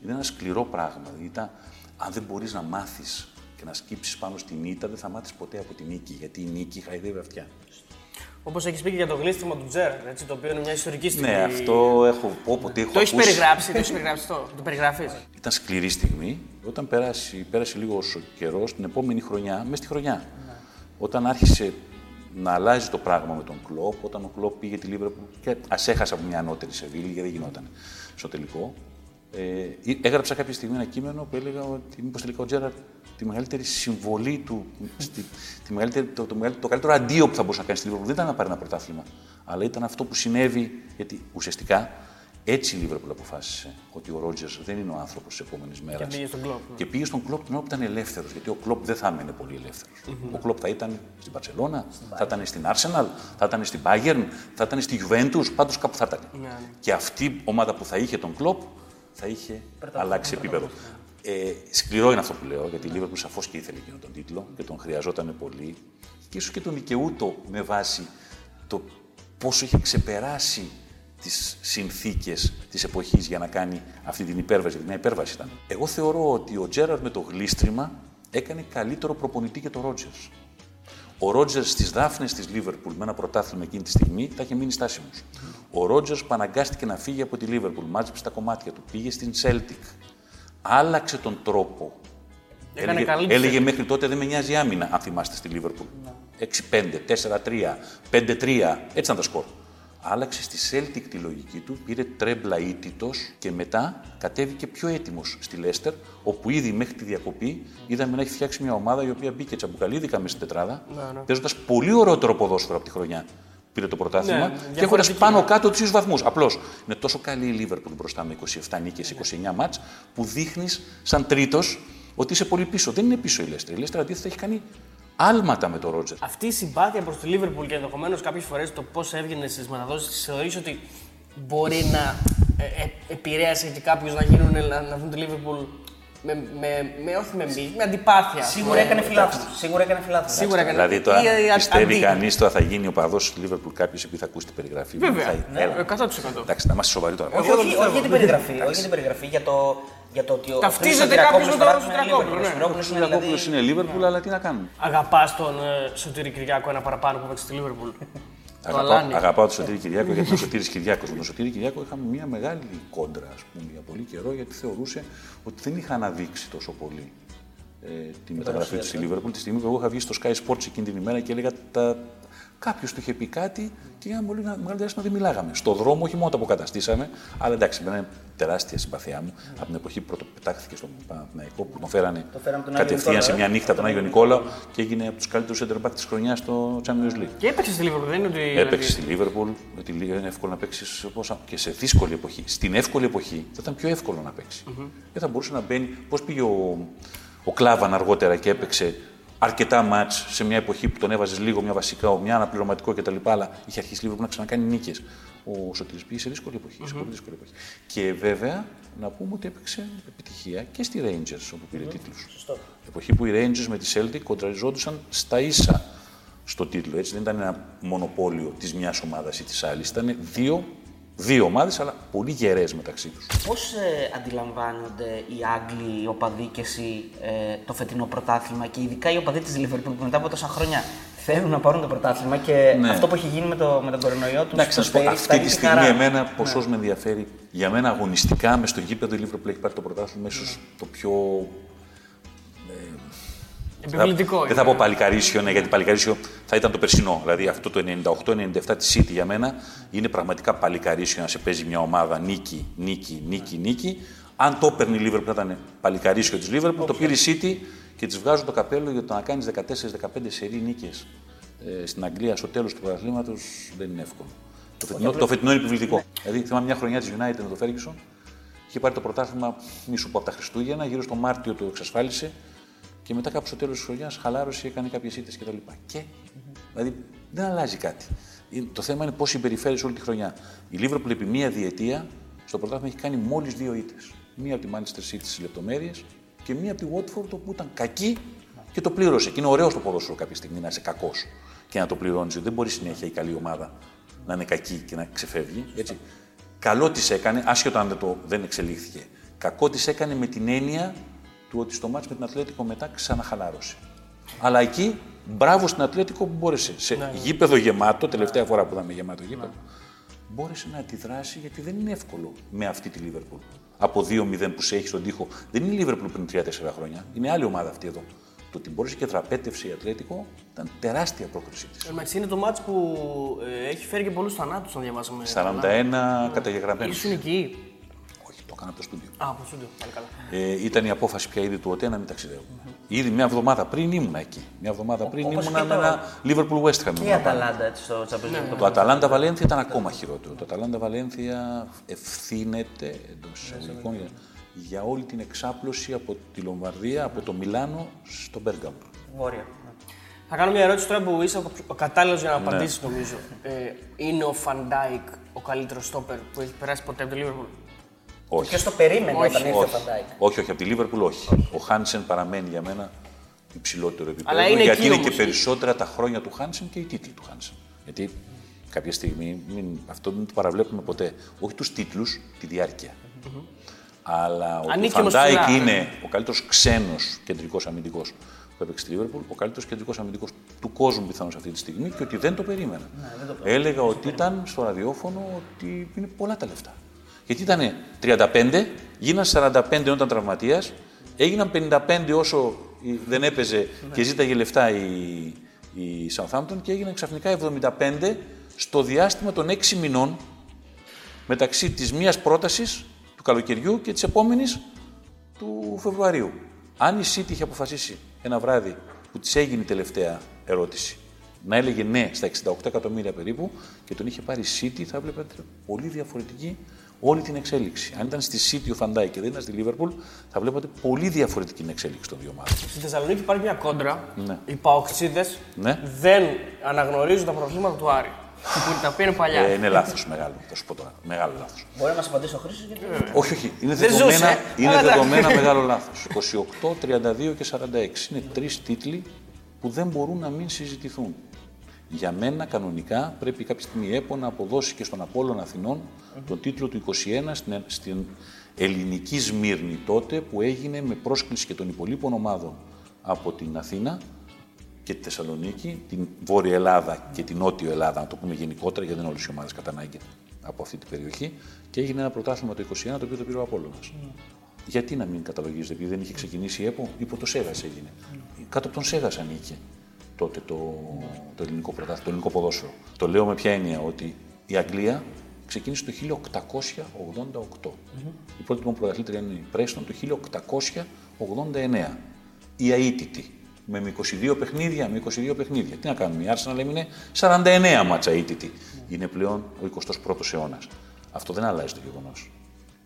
είναι ένα σκληρό πράγμα. Η ήττα, αν δεν μπορείς να μάθεις και να σκύψεις πάνω στην ήττα, δεν θα μάθεις ποτέ από την νίκη. Γιατί η νίκη χαϊδεύει αυτιά.
Όπως έχεις πει και για το γλίστριμα του Τζέραρντ, έτσι, το οποίο είναι μια ιστορική στιγμή.
Ναι, αυτό έχω όποτε έχω
Το έχεις
ακούσει.
περιγράψει, το έχεις περιγράψει το. Το περιγράφεις.
Ήταν σκληρή στιγμή. Όταν πέρασε, πέρασε λίγο καιρός, την επόμενη χρονιά, μέσα στη χρονιά, όταν άρχισε να αλλάζει το πράγμα με τον Κλοπ, όταν ο Κλοπ πήγε τη Λίβερπουλ και ας έχασε από μια ανώτερη Σεβίλη, γιατί δεν γινόταν στο τελικό. Ε, έγραψα κάποια στιγμή ένα κείμενο που έλεγα ότι μήπως τελικά ο Τζέραρτ τη μεγαλύτερη συμβολή του, στη, τη μεγαλύτερη, το, το, μεγαλύτερο- το καλύτερο αντίο που θα μπορούσε να κάνει στη Λίβερπουλ δεν ήταν να πάρει ένα πρωτάθλημα, αλλά ήταν αυτό που συνέβη, γιατί ουσιαστικά έτσι η Λίβερπουλ αποφάσισε ότι ο Ρότζερ δεν είναι ο άνθρωπος της επόμενης μέρας.
Και πήγε στον Κλοπ, ναι.
Και πήγε στον Κλοπ την ώρα που ήταν ελεύθερος. Γιατί ο Κλοπ δεν θα έμενε πολύ ελεύθερος. Ο Κλοπ θα ήταν στην Παρσελώνα, θα ήταν στην Arsenal, θα ήταν στην Bayern, θα ήταν στη Juventus, πάντως κάπου θα ήταν.
Ναι,
Και αυτή η ομάδα που θα είχε τον Κλοπ θα είχε αλλάξει επίπεδο. Ε, σκληρό είναι αυτό που λέω, γιατί η Λίβερπουλ σαφώς και ήθελε εκείνο τον τίτλο και τον χρειαζόταν πολύ. Και ίσως και τον δικαιούτο με βάση το πόσο είχε ξεπεράσει τις συνθήκες της εποχής για να κάνει αυτή την υπέρβαση. Γιατί μια υπέρβαση ήταν. Εγώ θεωρώ ότι ο Τζέραρντ με το γλίστριμα έκανε καλύτερο προπονητή και το Ρότζερς. Ο Ρότζερς στις δάφνες της Λίβερπουλ με ένα πρωτάθλημα εκείνη τη στιγμή θα είχε μείνει στάσιμος. Ο Ρότζερς που αναγκάστηκε να φύγει από τη Λίβερπουλ, μάζεψε τα κομμάτια του, πήγε στην Celtic. Άλλαξε τον τρόπο.
Έκανε
έλεγε,
καλή
έλεγε
Celtic.
μέχρι τότε δεν με νοιάζει η άμυνα, αν θυμάστε στη Λίβερπουλ. 6-5, 4-3, 5-3, έτσι ήταν τα σκορ. Άλλαξε στη Celtic τη λογική του, πήρε τρέμπλα ήττητο και μετά κατέβηκε πιο έτοιμος στη Λέστερ, όπου ήδη μέχρι τη διακοπή είδαμε να έχει φτιάξει μια ομάδα η οποία μπήκε τσαμπουκαλίδικα μέσα στην τετράδα,
Ναι, ναι.
παίζοντας πολύ ωραιότερο ποδόσφαιρο από τη χρονιά πήρε το πρωτάθλημα
Ναι,
και έχοντας
διαφορετική.
πάνω κάτω τους ίδιου βαθμούς. Απλώς είναι τόσο καλή η Λίβερπουλ μπροστά με 27 νίκες, 29 μάτς, που δείχνεις σαν τρίτος ότι είσαι πολύ πίσω. Δεν είναι πίσω η Λέστερ. Η Λέστερ αντίθετα έχει κάνει άλματα με τον Ρότζερ.
Αυτή η συμπάθεια προς τη Λίβερπουλ και ενδεχομένως κάποιες φορές το πώς έβγαινε στις μεταδόσεις τη θεωρείς ότι μπορεί να ε, ε, επηρέασε και κάποιου να, γίνουν, να, να δουν τη Λίβερπουλ με, με, με, όχι με μη, με αντιπάθεια. ας
Σίγουρα
πούμε.
έκανε φιλάθλους. Σίγουρα έκανε φιλάθλους.
Σίγουρα έκανε.
Δηλαδή τώρα
Ή, ε,
πιστεύει
αντί-
κανείς τώρα θα γίνει ο παδός της Λίβερπουλ κάποιος επειδή θα ακούσει την περιγραφή.
Βέβαια.
Θα-
Ναι,
έλα.
100%.
Εντάξει, να είμαστε σοβαροί τώρα.
Όχι, όχι, όχι για την περιγραφή, όχι για την περιγραφή, για το, για το ότι ο
Ταυτίζεται
Χρήστος
κάποιος με τον
Σωτηρακόπουλος
Σωτηρακόπουλο,
είναι
ναι.
Λίβερπουλ. Ο
Ο
Σωτηρακόπουλος είναι
Σουλακόπουλο
δηλαδή-
είναι Λίβερπουλ, αλλά τι να κάνουμε.
Αγαπάς τον ε, Σωτήρη Κυριακό ένα παραπάνω που παίξει στη Λίβερπουλ. Το
Αγαπάω,
Αλάνι.
αγαπάω τον Σωτήρη Κυριάκο γιατί ο Σωτήρης Κυριάκος. Με τον Σωτήρη Κυριάκο είχαμε μια μεγάλη κόντρα ας πούμε, για πολύ καιρό γιατί θεωρούσε ότι δεν είχα αναδείξει τόσο πολύ ε, τη μεταγραφή του στη Λίβερπουλ. Τη στιγμή που εγώ είχα βγει στο Sky Sports εκείνη την ημέρα και έλεγα τα... Κάποιος του είχε πει κάτι και για ένα πολύ μεγάλο διάστημα δεν μιλάγαμε. Στο δρόμο, όχι μόνο το αποκαταστήσαμε, αλλά εντάξει, με είναι τεράστια συμπαθιά μου. Από την εποχή που πρωτοπετάχθηκε στον Παναθηναϊκό που τον φέρανε
Το φέραμε τον Άγιο
κατευθείαν σε
Νικόλαο,
μια νύχτα από τον Άγιο Νικόλαο και έγινε από τους καλύτερους center back της χρονιάς στο Champions League.
Και έπαιξε στη Λίβερπουλ, δεν είναι ότι.
Έπαιξε στη
δηλαδή,
Λίβερπουλ, με τη Λίγα είναι εύκολο να παίξεις και σε δύσκολη εποχή. Στην εύκολη εποχή θα ήταν πιο εύκολο να παίξει. Δεν θα μπορούσε να μπαίνει. Πώς πήγε ο, ο Κλάβαν αργότερα και έπαιξε αρκετά μάτς σε μια εποχή που τον έβαζες λίγο, μια βασικά, μια αναπληρωματικό κτλ. Αλλά είχε αρχίσει λίγο να ξανακάνει νίκες. Ο Σωτήρης πήγε σε δύσκολη εποχή. σε πολύ δύσκολη εποχή. Και βέβαια να πούμε ότι έπαιξε επιτυχία και στη Rangers όπου πήρε τίτλους. Εποχή που οι Rangers με τη Celtic κοντραριζόντουσαν στα ίσα στο τίτλο. Έτσι δεν ήταν ένα μονοπόλιο της μιας ομάδας ή της άλλης. Ήταν δύο, δύο ομάδες, αλλά πολύ γερές μεταξύ τους.
Πώς ε, αντιλαμβάνονται οι Άγγλοι, οι οπαδοί και εσύ ε, το φετινό πρωτάθλημα και ειδικά οι οπαδοί της Liverpool που μετά από τόσα χρόνια θέλουν να πάρουν το πρωτάθλημα και
Ναι.
αυτό που έχει γίνει με, το, με τον κορονοϊό τους
Εντάξει, να σου πω,
τους
αυτή τη
φτάνει
στιγμή
χαρά.
εμένα ποσός με ενδιαφέρει. Για μένα αγωνιστικά μες στο γήπεδο η Liverpool έχει πάρει το πρωτάθλημα ίσως το πιο.
Επιβλητικό.
Δεν θα πω παλικαρίσιο, ναι, γιατί παλικαρίσιο θα ήταν το περσινό. Δηλαδή αυτό το 98-97 της City για μένα είναι πραγματικά παλικαρίσιο να σε παίζει μια ομάδα νίκη, νίκη, νίκη, νίκη. Αν το έπαιρνε η Liverpool θα ήταν παλικαρίσιο της Liverpool. Το πήρε η City και της βγάζω το καπέλο για το να κάνεις 14-15 σερή νίκες ε, στην Αγγλία στο τέλος του πρωταθλήματος δεν είναι εύκολο. Το φετινό, το φετινό είναι επιβλητικό. Δηλαδή θυμάμαι μια χρονιά της United με το Ferguson είχε πάρει το πρωτάθλημα μη σου πω από τα Χριστούγεννα, γύρω στο Μάρτιο το εξασφάλισε και μετά κάπου στο τέλος της χρονιάς χαλάρωσε, έκανε κάποιες ήττες κτλ. Και, δηλαδή δεν αλλάζει κάτι. Ε, Το θέμα είναι πώς συμπεριφέρεις όλη τη χρονιά. Η Liverpool επί μία διετία στο πρωτάθλημα έχει κάνει μόλις δύο ήττες. Μία από τη Manchester City στις λεπτομέρειες και μία από τη Watford που ήταν κακή και το πλήρωσε. Και είναι ωραίος στο ποδόσφαιρο κάποια στιγμή να είσαι κακός και να το πληρώνεις. Δεν μπορεί συνέχεια η καλή ομάδα να είναι κακή και να ξεφεύγει. Έτσι. Καλό της έκανε, άσχετο αν δεν, το, δεν εξελίχθηκε. Κακό της έκανε με την έννοια του ότι στο μάτς με την Ατλέτικο μετά ξαναχαλάρωσε. Αλλά εκεί, μπράβο στην Ατλέτικο που μπόρεσε. Σε γήπεδο γεμάτο, τελευταία φορά που είδαμε γεμάτο γήπεδο, μπόρεσε να αντιδράσει γιατί δεν είναι εύκολο με αυτή τη Λίβερπουλ. Από 2-0 που σε έχει στον τοίχο. Δεν είναι η Λίβερπουλ πριν 3-4 χρόνια. Είναι άλλη ομάδα αυτή εδώ. Το ότι μπόρεσε και τραπέτευσε η Ατλέτικο ήταν τεράστια πρόκρισή της.
Εντάξει, είναι το μάτς που ε, έχει φέρει και πολλούς θανάτους, να διαβάσαμε.
41 καταγεγραμμένους.
Ήσουν εκεί.
Όχι, το έκανα από το στούντιο.
Α, από το στούντιο. Πάλι καλά.
Ε, ήταν η απόφαση πια ήδη του ΟΤΕ να μην ταξιδεύω. Ήδη μια εβδομάδα πριν ήμουνα εκεί. Μια εβδομάδα πριν
όπως
ήμουνα
και
με
το-
ένα Liverpool West Ham.
Και η
ήμουνα πάνω.
Αταλάντα έτσι, στο Champions
Ναι,
League.
Το Αταλάντα Βαλένθια ήταν ακόμα χειρότερο. Το Αταλάντα Βαλένθια ευθύνεται εντός εισαγωγικών για, για όλη την εξάπλωση από τη Λομβαρδία, από το Μιλάνο στο Μπέργαμο.
Βόρεια.
Θα κάνω μια ερώτηση τώρα που είσαι ο κατάλληλος για να
Ναι.
απαντήσεις, νομίζω. Ε, είναι ο Φαντάικ ο καλύτερος στόπερ που έχει περάσει ποτέ από το Liverpool;
Όχι.
Ποιο το περίμενε
Όχι,
όταν ήρθε ο
όχι.
Φαντάικ.
όχι, όχι, από τη Λίβερπουλ όχι. Ο Χάνσεν παραμένει για μένα υψηλότερο επίπεδο.
Αλλά είναι
γιατί
εκεί
είναι
όμως.
και περισσότερα τα χρόνια του Χάνσεν και οι τίτλοι του Χάνσεν. Γιατί κάποια στιγμή, μην, αυτό δεν το παραβλέπουμε ποτέ. Όχι τους τίτλους, τη διάρκεια. Αλλά ο
Ανήκει όμως
Φαντάικ
ψηλά,
είναι ο καλύτερος ξένος κεντρικός αμυντικός που έπαιξε στη Λίβερπουλ, ο καλύτερος κεντρικός αμυντικός του κόσμου πιθανώς αυτή τη στιγμή και ότι δεν το περίμενα. Έλεγα ότι ήταν στο ραδιόφωνο ότι είναι πολλά τα λεφτά. Γιατί ήταν 35, γίναν 45 όταν ήταν τραυματίας, έγιναν 55 όσο η- δεν έπαιζε και ζήταγε λεφτά η, η Southampton και έγιναν ξαφνικά 75 στο διάστημα των 6 μηνών μεταξύ της μίας πρότασης του καλοκαιριού και της επόμενης του Φεβρουαρίου. Αν η City είχε αποφασίσει ένα βράδυ που της έγινε η τελευταία ερώτηση να έλεγε ναι στα 68 εκατομμύρια περίπου και τον είχε πάρει η City, θα βλέπετε πολύ διαφορετική όλη την εξέλιξη. Αν ήταν στη City ο Φαντάι και δεν ήταν στη Liverpool, θα βλέπατε πολύ διαφορετική την εξέλιξη των δύο ομάδων.
Στη Θεσσαλονίκη υπάρχει μια κόντρα.
Ναι.
Οι παοξίδες
Ναι.
δεν αναγνωρίζουν τα προβλήματα του Άρη. που τα πήρε παλιά.
Ε, είναι λάθος μεγάλο, θα σου πω τώρα. Μεγάλο λάθος.
Μπορεί να μας απαντήσει ο Χρήστο γιατί.
Όχι, όχι. Είναι
Δεν
δεδομένα,
ζούσε.
είναι
Αλλά εντάξει.
δεδομένα μεγάλο λάθος. 28, 32 και 46. Είναι τρεις τίτλοι που δεν μπορούν να μην συζητηθούν. Για μένα, κανονικά, πρέπει κάποια στιγμή η ΕΠΟ να αποδώσει και στον Απόλλων Αθηνών τον τίτλο του 21 στην, στην ελληνική Σμύρνη τότε που έγινε με πρόσκληση και των υπολείπων ομάδων από την Αθήνα και τη Θεσσαλονίκη, την Βόρεια Ελλάδα και την Νότιο Ελλάδα, να το πούμε γενικότερα, γιατί δεν είναι όλες οι ομάδες κατά ανάγκη από αυτή την περιοχή. Και έγινε ένα πρωτάθλημα το 21 το οποίο το πήρε ο Απόλλωνας. Γιατί να μην καταλογίζεται, επειδή δεν είχε ξεκινήσει η ΕΠΟ, υπό το ΣΕΓΑΣ έγινε. Κάτω από τον ΣΕΓΑΣ ανήκε τότε το, το ελληνικό πρωτάθλημα, το ελληνικό ποδόσφαιρο. Το λέω με ποια έννοια, ότι η Αγγλία ξεκίνησε το 1888. Η πρώτη λοιπόν πρωταθλήτρια είναι η Πρέστον το 1889. Η αίτητη. Με 22 παιχνίδια, με 22 παιχνίδια. Τι να κάνουμε, η Arsenal έμεινε 49 μάτσα αίτητη. Είναι πλέον ο 21ος αιώνας. Αυτό δεν αλλάζει το γεγονός.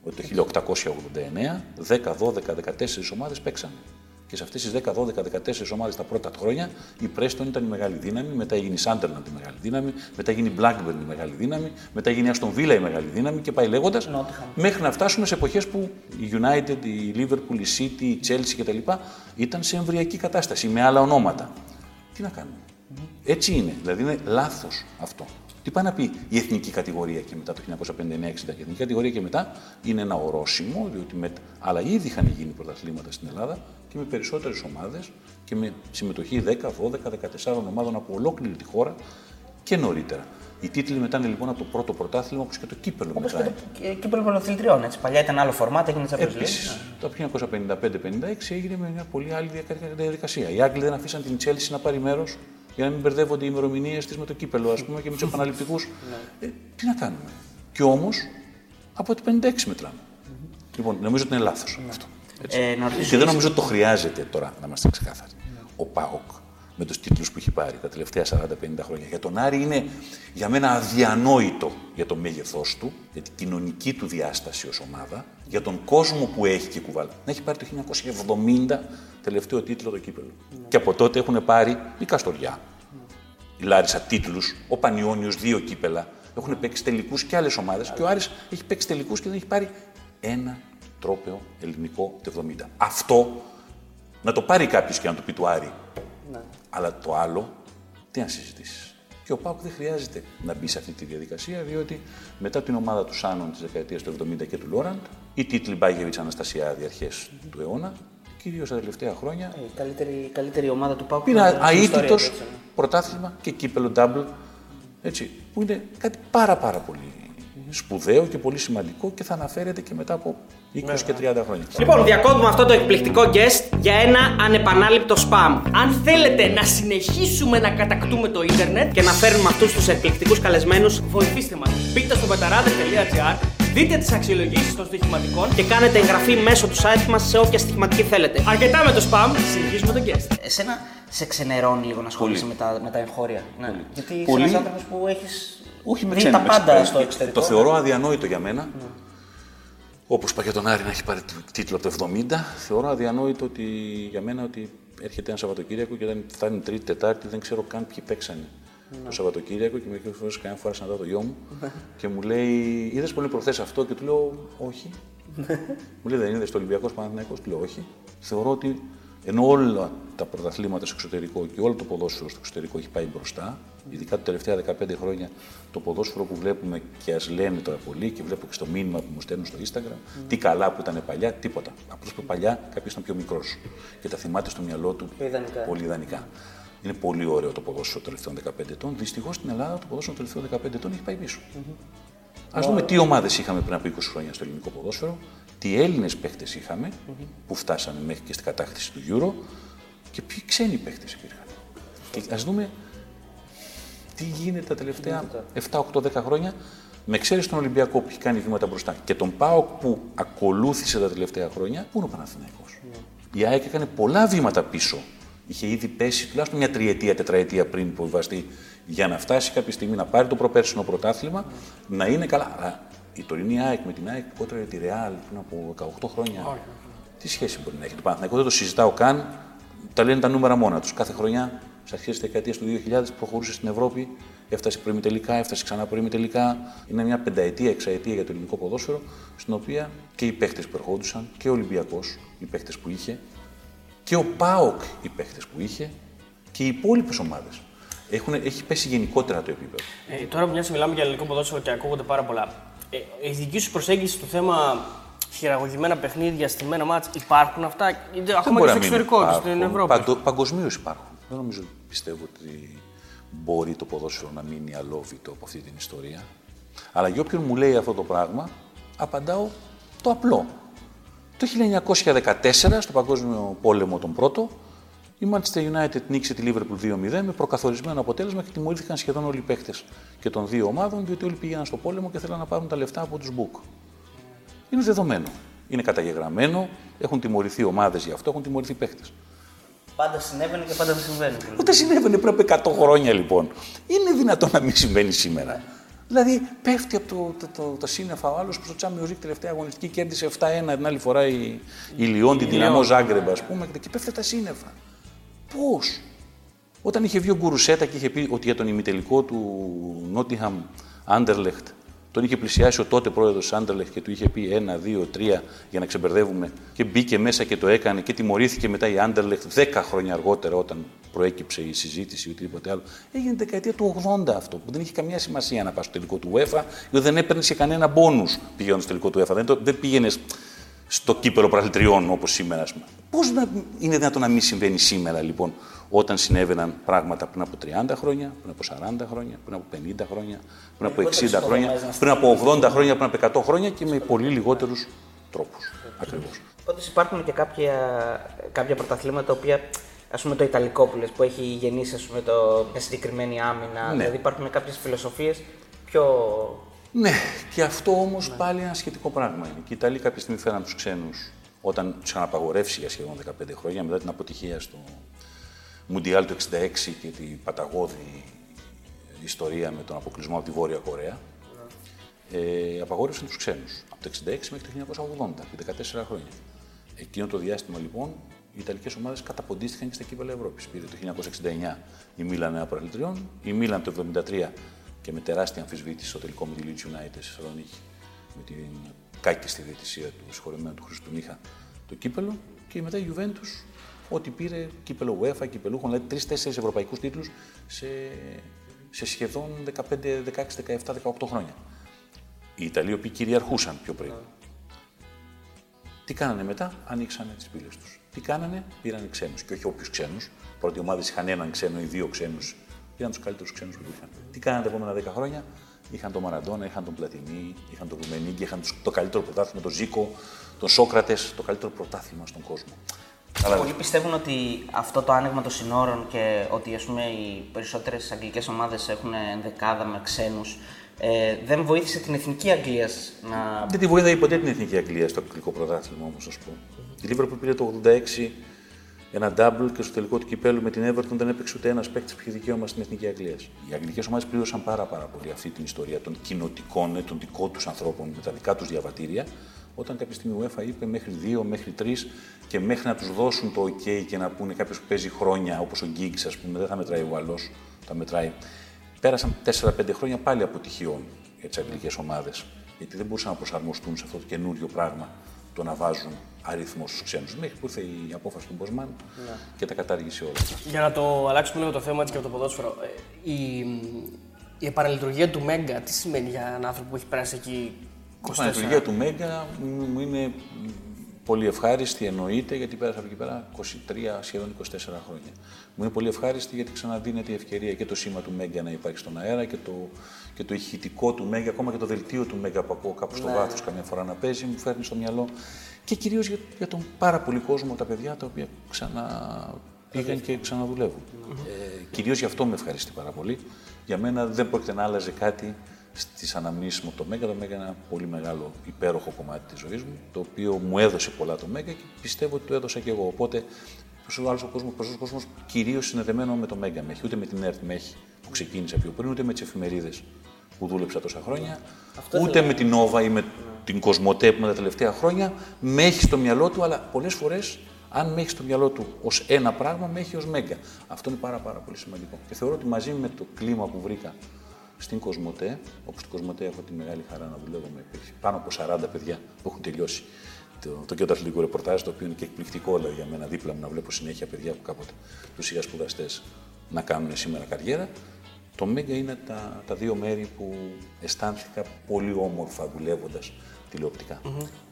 Ότι το 1889, 10, 12, 14 ομάδες παίξαν. Και σε αυτές τις 10, 12, 14 ομάδες τα πρώτα χρόνια η Preston ήταν η μεγάλη δύναμη, μετά έγινε η Sunderland η μεγάλη δύναμη, μετά έγινε η Blackburn η μεγάλη δύναμη, μετά έγινε η Aston Villa η μεγάλη δύναμη και πάει λέγοντας μέχρι να φτάσουμε σε εποχές που η United, η Liverpool, η City, η Chelsea κτλ. ήταν σε εμβριακή κατάσταση με άλλα ονόματα. Τι να κάνουμε; Έτσι είναι. Δηλαδή είναι λάθος αυτό. Τι πάει να πει η εθνική κατηγορία και μετά το 1959-60 και η εθνική κατηγορία και μετά είναι ένα ορόσημο, διότι με... αλλά ήδη είχαν γίνει πρωταθλήματα στην Ελλάδα και με περισσότερες ομάδες και με συμμετοχή 10, 12, 14 ομάδων από ολόκληρη τη χώρα και νωρίτερα. Οι τίτλοι μετά είναι λοιπόν από το πρώτο πρωτάθλημα όπως και το κύπελο
Όπως και
μετράει.
το και- κύπελο πρωταθλητριών. Έτσι. Παλιά ήταν άλλο φορμάτ, έγινε Champions League.
Επίση, το 1955-56 έγινε με μια πολύ άλλη διακα- διαδικασία. Οι Άγγλοι δεν αφήσαν την Chelsea να πάρει μέρος για να μην μπερδεύονται οι ημερομηνίες της με το κύπελο, ας πούμε, και με τους επαναληπτικούς. ε, τι να κάνουμε. Και όμως από το 56 μετράμε. Λοιπόν, νομίζω ότι είναι λάθος αυτό. Έτσι.
Ε, να ρωτήσω
και δεν νομίζω ότι το χρειάζεται τώρα, να είμαστε ξεκάθαροι. Ο ΠΑΟΚ με τους τίτλους που έχει πάρει τα τελευταία 40-50 χρόνια. Για τον Άρη είναι για μένα αδιανόητο για το μέγεθός του, για την κοινωνική του διάσταση ως ομάδα, για τον κόσμο που έχει και κουβάλα. Να έχει πάρει το 1970 τελευταίο τίτλο το κύπελο. Και από τότε έχουν πάρει η Καστοριά, η Λάρισα τίτλους, ο Πανιόνιος δύο κύπελα. Έχουν παίξει τελικούς και άλλες ομάδες. Και ο Άρης έχει παίξει τελικούς και δεν έχει πάρει ένα τρόπαιο ελληνικό το 70. Αυτό να το πάρει κάποιος και να το πει του Άρη. Αλλά το άλλο, τι να συζητήσεις. Και ο Πάουκ δεν χρειάζεται να μπει σε αυτή τη διαδικασία, διότι μετά την ομάδα του Σάνων της δεκαετίας του 70 και του Λόραντ, οι τίτλοι Μπάγεβιτ Αναστασιάδη αρχές του αιώνα, κυρίως τα τελευταία χρόνια,
Ε, Η καλύτερη, η καλύτερη ομάδα του Πάουκ.
Πήρε
στην ιστορία
αίτητος
του, έτσι, ναι.
πρωτάθλημα και κύπελο double. Έτσι, που είναι κάτι πάρα πάρα πολύ σπουδαίο και πολύ σημαντικό και θα αναφέρεται και μετά από 20 και 30 χρόνια.
Λοιπόν, διακόπτουμε αυτό το εκπληκτικό guest για ένα ανεπανάληπτο spam.
Αν θέλετε να συνεχίσουμε να κατακτούμε το ίντερνετ,
Και να φέρνουμε αυτούς τους εκπληκτικούς καλεσμένους
βοηθήστε μας. Μπείτε στο πεταράδε.gr, δείτε τις αξιολογήσεις των στοιχηματικών
και κάνετε εγγραφή μέσω του site μας σε όποια στοιχηματική θέλετε.
Αρκετά με το spam, συνεχίζουμε τον guest.
Εσένα σε ξενερώνει λίγο να ασχολείσαι με τα, με τα εγχώρια. Ναι. Γιατί
Πολύ.
είσαι ένας άνθρωπος που έχεις
Όχι με
δει τα
ξένες,
πάντα
με-
στο εξωτερικό.
Το θεωρώ αδιανόητο για μένα. Όπως είπα για τον Άρη να έχει πάρει το τίτλο από το 70, θεωρώ αδιανόητο ότι, για μένα ότι έρχεται ένα Σαββατοκύριακο και όταν φτάνει Τρίτη, Τετάρτη δεν ξέρω καν ποιοι παίξανε το Σαββατοκύριακο και μερικές φορές κανένα φορά συναντάω το γιο μου και μου λέει: Είδες πολύ προχθές αυτό; Και του λέω: Όχι. μου λέει: Δεν είδες το Ολυμπιακός Παναθυναϊκό, του λέω: Όχι. Θεωρώ ότι ενώ όλα τα πρωταθλήματα στο εξωτερικό και όλο το ποδόσφαιρο στο εξωτερικό έχει πάει μπροστά, ειδικά τα τελευταία 15 χρόνια, το ποδόσφαιρο που βλέπουμε και ας λένε τώρα πολλοί και βλέπω και στο μήνυμα που μου στέλνουν στο Instagram, τι καλά που ήταν παλιά, τίποτα. Απλώς που παλιά κάποιος ήταν πιο μικρός και τα θυμάται στο μυαλό του
Πιο ιδανικά.
πολύ ιδανικά. Είναι πολύ ωραίο το ποδόσφαιρο των τελευταίων 15 ετών. Δυστυχώς στην Ελλάδα το ποδόσφαιρο των τελευταίων 15 ετών έχει πάει πίσω. Α δούμε τι ομάδες είχαμε πριν από 20 χρόνια στο ελληνικό ποδόσφαιρο, τι Έλληνες παίχτες είχαμε που φτάσανε μέχρι και στην κατάκτηση του Euro και ποιοι ξένοι παίχτες υπήρχαν. Και ας δούμε τι γίνεται τα τελευταία 7-8-10 χρόνια, με εξαίρεση τον Ολυμπιακό που έχει κάνει βήματα μπροστά και τον ΠΑΟΚ που ακολούθησε τα τελευταία χρόνια, πού είναι ο Παναθηναϊκός; Η ΑΕΚ έκανε πολλά βήματα πίσω Είχε ήδη πέσει τουλάχιστον μια τριετία, τετραετία πριν υποβιβαστεί για να φτάσει κάποια στιγμή να πάρει το προπέρσινο πρωτάθλημα, να είναι καλά. Αλλά η τωρινή ΑΕΚ με την ΑΕΚ που κότρε τη Ρεάλ πριν από 18 χρόνια. Τι σχέση μπορεί να έχει το Παναθηναϊκό, δεν το συζητάω καν. Τα λένε τα νούμερα μόνα τους. Κάθε χρονιά, στι αρχές της δεκαετίας του 2000, προχωρούσε στην Ευρώπη, έφτασε τελικά, έφτασε ξανά τελικά. Είναι μια πενταετία, εξαετία για το ελληνικό ποδόσφαιρο, στην οποία και οι παίχτε που ερχόντουσαν και ο Ολυμπιακός, οι παίχτε που είχε, και ο ΠΑΟΚ, οι παίχτε που είχε, και οι υπόλοιπες ομάδες. Έχει πέσει γενικότερα το επίπεδο.
Ε, τώρα που μια μιλάμε για ελληνικό ποδόσφαιρο και ακούγονται πάρα πολλά. Ε, η δική σου προσέγγιση στο θέμα χειραγωγημένα παιχνίδια, στη μένα μάτς, υπάρχουν αυτά, είτε ακόμα και στο εξωτερικό, στην Ευρώπη.
Παντο, Παγκοσμίως υπάρχουν. Δεν νομίζω, πιστεύω ότι μπορεί το ποδόσφαιρο να μείνει αλόβητο από αυτή την ιστορία. Αλλά για όποιον μου λέει αυτό το πράγμα, απαντάω το απλό. Το 1914, στο Παγκόσμιο Πόλεμο τον πρώτο, η Manchester United νίκησε τη Liverpool 2-0 με προκαθορισμένο αποτέλεσμα και τιμωρήθηκαν σχεδόν όλοι οι παίχτε και των δύο ομάδων, διότι όλοι πήγαιναν στο πόλεμο και θέλαν να πάρουν τα λεφτά από τους Μπουκ. Είναι δεδομένο. Είναι καταγεγραμμένο, έχουν τιμωρηθεί ομάδες γι' αυτό, έχουν τιμωρηθεί παίχτε.
Πάντα συνέβαινε και πάντα δεν συμβαίνει.
Όταν συνέβαινε πριν από 100 χρόνια λοιπόν. Είναι δυνατόν να μην συμβαίνει σήμερα. Δηλαδή πέφτει από το, το, το, το σύννεφα ο άλλος που στο Τσάμιο Ρίκ τελευταία αγωνιστική κέρδισε 7-1 την άλλη φορά η, η Λιόν, την δυναμό Ζάγκρεμπα, ας πούμε, και πέφτει τα σύννεφα. Πώς; Όταν είχε βγει ο Γκουρουσέτα και είχε πει ότι για τον ημιτελικό του Νότιχαμ Άντερλεχτ τον είχε πλησιάσει ο τότε πρόεδρος Άντερλεχτ και του είχε πει ένα, δύο, τρία για να ξεμπερδεύουμε και μπήκε μέσα και το έκανε και τιμωρήθηκε μετά η Άντερλεχτ 10 χρόνια αργότερα όταν προέκυψε η συζήτηση ή οτιδήποτε άλλο. Έγινε την δεκαετία του 80 αυτό που δεν είχε καμία σημασία να πας στο τελικό του UEFA γιατί δεν έπαιρνες κανένα μπόνους πηγαίνοντας στο τελικό του UEFA. Δεν, δεν πήγαινες στο κύπελο πραθλητριών όπως σήμερα. Πώς είναι δυνατόν να μην συμβαίνει σήμερα λοιπόν, όταν συνέβαιναν πράγματα πριν από 30 χρόνια, πριν από 40 χρόνια, πριν από 50 χρόνια, πριν από 60 χρόνια, πριν από 80 χρόνια, πριν από 100 χρόνια και με πολύ λιγότερους τρόπους. Ακριβώς.
Πάντως υπάρχουν και κάποια, κάποια πρωταθλήματα τα οποία ας πούμε το Ιταλικό που, λες, που έχει γεννήσει ας πούμε, το, μια συγκεκριμένη άμυνα. Ναι. Δηλαδή υπάρχουν κάποιες φιλοσοφίες πιο
ναι, και αυτό όμως ναι. πάλι ένα σχετικό πράγμα είναι. Και οι Ιταλοί κάποια στιγμή φέραν τους ξένους όταν τους είχαν απαγορεύσει για σχεδόν 15 χρόνια μετά την αποτυχία στο Μουντιάλ του 66 και την παταγώδη ιστορία με τον αποκλεισμό από τη Βόρεια Κορέα. Ναι. Ε, απαγόρευσαν τους ξένους από το 66 μέχρι το 1980, επί 14 χρόνια. Εκείνο το διάστημα λοιπόν οι Ιταλικές ομάδες καταποντίστηκαν και στα κύπελα Ευρώπης. Πήρε το 1969 η Μίλαν ένα προελτριών, η Μίλαν το 1973 και με τεράστια αμφισβήτηση στο τελικό με τη Leeds United στη Θεσσαλονίκη, με την κάκιστη διαιτησία του συγχωρεμένου του Χρήστου Μίχα, το κύπελο και μετά η Juventus ότι πήρε κύπελο UEFA, κυπελούχων, δηλαδή τρει-τέσσερι ευρωπαϊκούς τίτλους σε, σε σχεδόν 15, 16, 17, 18 χρόνια. Οι Ιταλοί, οι οποίοι κυριαρχούσαν πιο πριν. Τι κάνανε μετά, ανοίξανε τις πύλες τους. Τι κάνανε, πήραν ξένους. Και όχι όποιους ξένους. Πρώτη ομάδες είχαν έναν ξένο ή δύο ξένους πήραν τους καλύτερους ξένους που είχαν. Τι κάνανε τα επόμενα 10 χρόνια, είχαν τον Μαραντόνα, είχαν τον Πλατινί, είχαν τον Ρουμενίγκη, είχαν το καλύτερο πρωτάθλημα, τον Ζήκο, τον Σόκρατες, το καλύτερο πρωτάθλημα στον κόσμο.
Πολλοί πιστεύουν ότι αυτό το άνοιγμα των συνόρων και ότι ας πούμε, οι περισσότερες αγγλικές ομάδες έχουν ενδεκάδα με ξένους ε, δεν βοήθησε την εθνική Αγγλία να.
Δεν τη βοήθησε ποτέ την εθνική Αγγλία στο αγγλικό πρωτάθλημα όμως, ας πούμε. Η Λίβερπουλ πήρε το 86 ένα double και στο τελικό του κυπέλου με την Everton δεν έπαιξε ούτε ένας παίκτης που είχε δικαίωμα στην εθνική Αγγλία. Οι αγγλικές ομάδες πλήρωσαν πάρα, πάρα πολύ αυτή την ιστορία των κοινοτικών, ε, των δικών τους ανθρώπων με τα δικά τους διαβατήρια. Όταν κάποια στιγμή η UEFA είπε μέχρι δύο, μέχρι τρεις και μέχρι να τους δώσουν το OK και να πούνε κάποιος που παίζει χρόνια, όπως ο Γκίγκς, ας πούμε, δεν θα μετράει ο Γαλλό, θα μετράει. Πέρασαν 4-5 χρόνια πάλι αποτυχιών για τις αγγλικές ομάδες. Γιατί δεν μπορούσαν να προσαρμοστούν σε αυτό το καινούριο πράγμα το να βάζουν αριθμό στους ξένους. Μέχρι που ήρθε η απόφαση του Μποσμάν ναι. και τα κατάργησε όλα.
Για να το αλλάξουμε λίγο το θέμα έτσι και το ποδόσφαιρο. Ε, η, η επαναλειτουργία του Μέγκα, τι σημαίνει για έναν άνθρωπο που έχει περάσει εκεί 24 Η
επαναλειτουργία του Μέγκα μου είναι πολύ ευχάριστη, εννοείται, γιατί πέρασα από εκεί πέρα 23, σχεδόν 24 χρόνια. Μου είναι πολύ ευχάριστη γιατί ξαναδίνεται η ευκαιρία και το σήμα του Μέγκα να υπάρχει στον αέρα και το, και το ηχητικό του Μέγκα, ακόμα και το δελτίο του Μέγκα που ακούω κάπου στο ναι. βάθος καμιά φορά να παίζει, μου φέρνει στο μυαλό και κυρίως για, για τον πάρα πολύ κόσμο, τα παιδιά τα οποία ξαναπήγαν και ξαναδουλεύουν. Ε, κυρίως γι' αυτό με ευχαριστεί πάρα πολύ. Για μένα δεν πρόκειται να άλλαζε κάτι στις αναμνήσεις μου το Μέγκα. Το Μέγκα είναι ένα πολύ μεγάλο υπέροχο κομμάτι της ζωής μου, το οποίο μου έδωσε πολλά το Μέγκα και πιστεύω ότι το έδωσα και εγώ. Οπότε ο άλλος κόσμος, ο κόσμος κυρίως συνδεδεμένο με το Μέγκα με έχει, ούτε με την ΕΡΤ με έχει που ξεκίνησε πιο πριν, ούτε με τις εφημερίδες που δούλεψα τόσα χρόνια, ούτε με την Νόβα ή με την Κοσμοτέ που με τα τελευταία χρόνια με έχει στο μυαλό του, αλλά πολλές φορές αν με έχει στο μυαλό του ως ένα πράγμα, με έχει ως Μέγκα. Αυτό είναι πάρα, πάρα πολύ σημαντικό. Και θεωρώ ότι μαζί με το κλίμα που βρήκα στην Κοσμοτέ, όπως στην Κοσμοτέ έχω τη μεγάλη χαρά να δουλεύω με πάνω από 40 παιδιά που έχουν τελειώσει το, το κέντρο αθλητικού ρεπορτάζ, το οποίο είναι και εκπληκτικό δηλαδή, για μένα δίπλα μου να βλέπω συνέχεια παιδιά που κάποτε τους είχα σπουδαστές να κάνουν σήμερα καριέρα. Το Μέγκα είναι τα, τα δύο μέρη που αισθάνθηκα πολύ όμορφα δουλεύοντας τηλεοπτικά.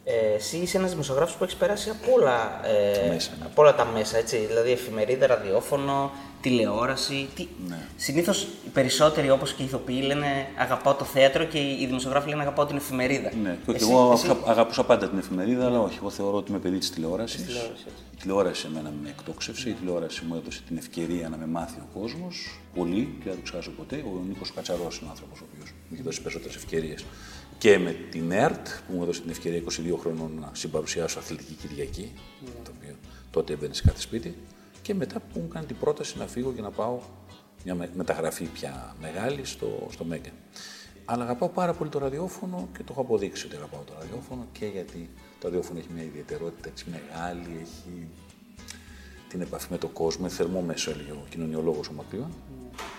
Ε, εσύ είσαι ένας δημοσιογράφος που έχεις περάσει από όλα, ε,
Μέσα, ναι.
από όλα τα μέσα. Έτσι, δηλαδή εφημερίδα, ραδιόφωνο, τηλεόραση. Τι...
Ναι.
Συνήθως οι περισσότεροι, όπως και οι ηθοποιοί, λένε αγαπάω το θέατρο και οι δημοσιογράφοι λένε αγαπάω την εφημερίδα.
Ναι, και
Εσύ-
εγώ
εσύ-
αγα- αγαπούσα πάντα την εφημερίδα, αλλά όχι. Εγώ θεωρώ ότι είμαι παιδί της τηλεόρασης.
τηλεόρασης, έτσι.
Η τηλεόραση εμένα με εκτόξευσε, η τηλεόραση μου έδωσε την ευκαιρία να με μάθει ο κόσμος. Πολύ και δεν θα το ξεχάσω ποτέ. Ο Νίκος Κατσαρός είναι ο άνθρωπος ο οποίος μου έχει δώσει περισσότερες ευκαιρίες. Και με την ΕΡΤ που μου έδωσε την ευκαιρία 22 χρονών να συμπαρουσιάσω Αθλητική Κυριακή, το οποίο τότε έμπαινε σε κάθε σπίτι. Και μετά που μου κάνει την πρόταση να φύγω και να πάω μια με- μεταγραφή πια μεγάλη στο, στο Μέγκα. Αλλά αγαπάω πάρα πολύ το ραδιόφωνο και το έχω αποδείξει ότι αγαπάω το ραδιόφωνο και γιατί το ραδιόφωνο έχει μια ιδιαιτερότητα έτσι μεγάλη, έχει την επαφή με τον κόσμο, είναι θερμό μέσο, έλεγε ο κοινωνιολόγος ο Μακρύων.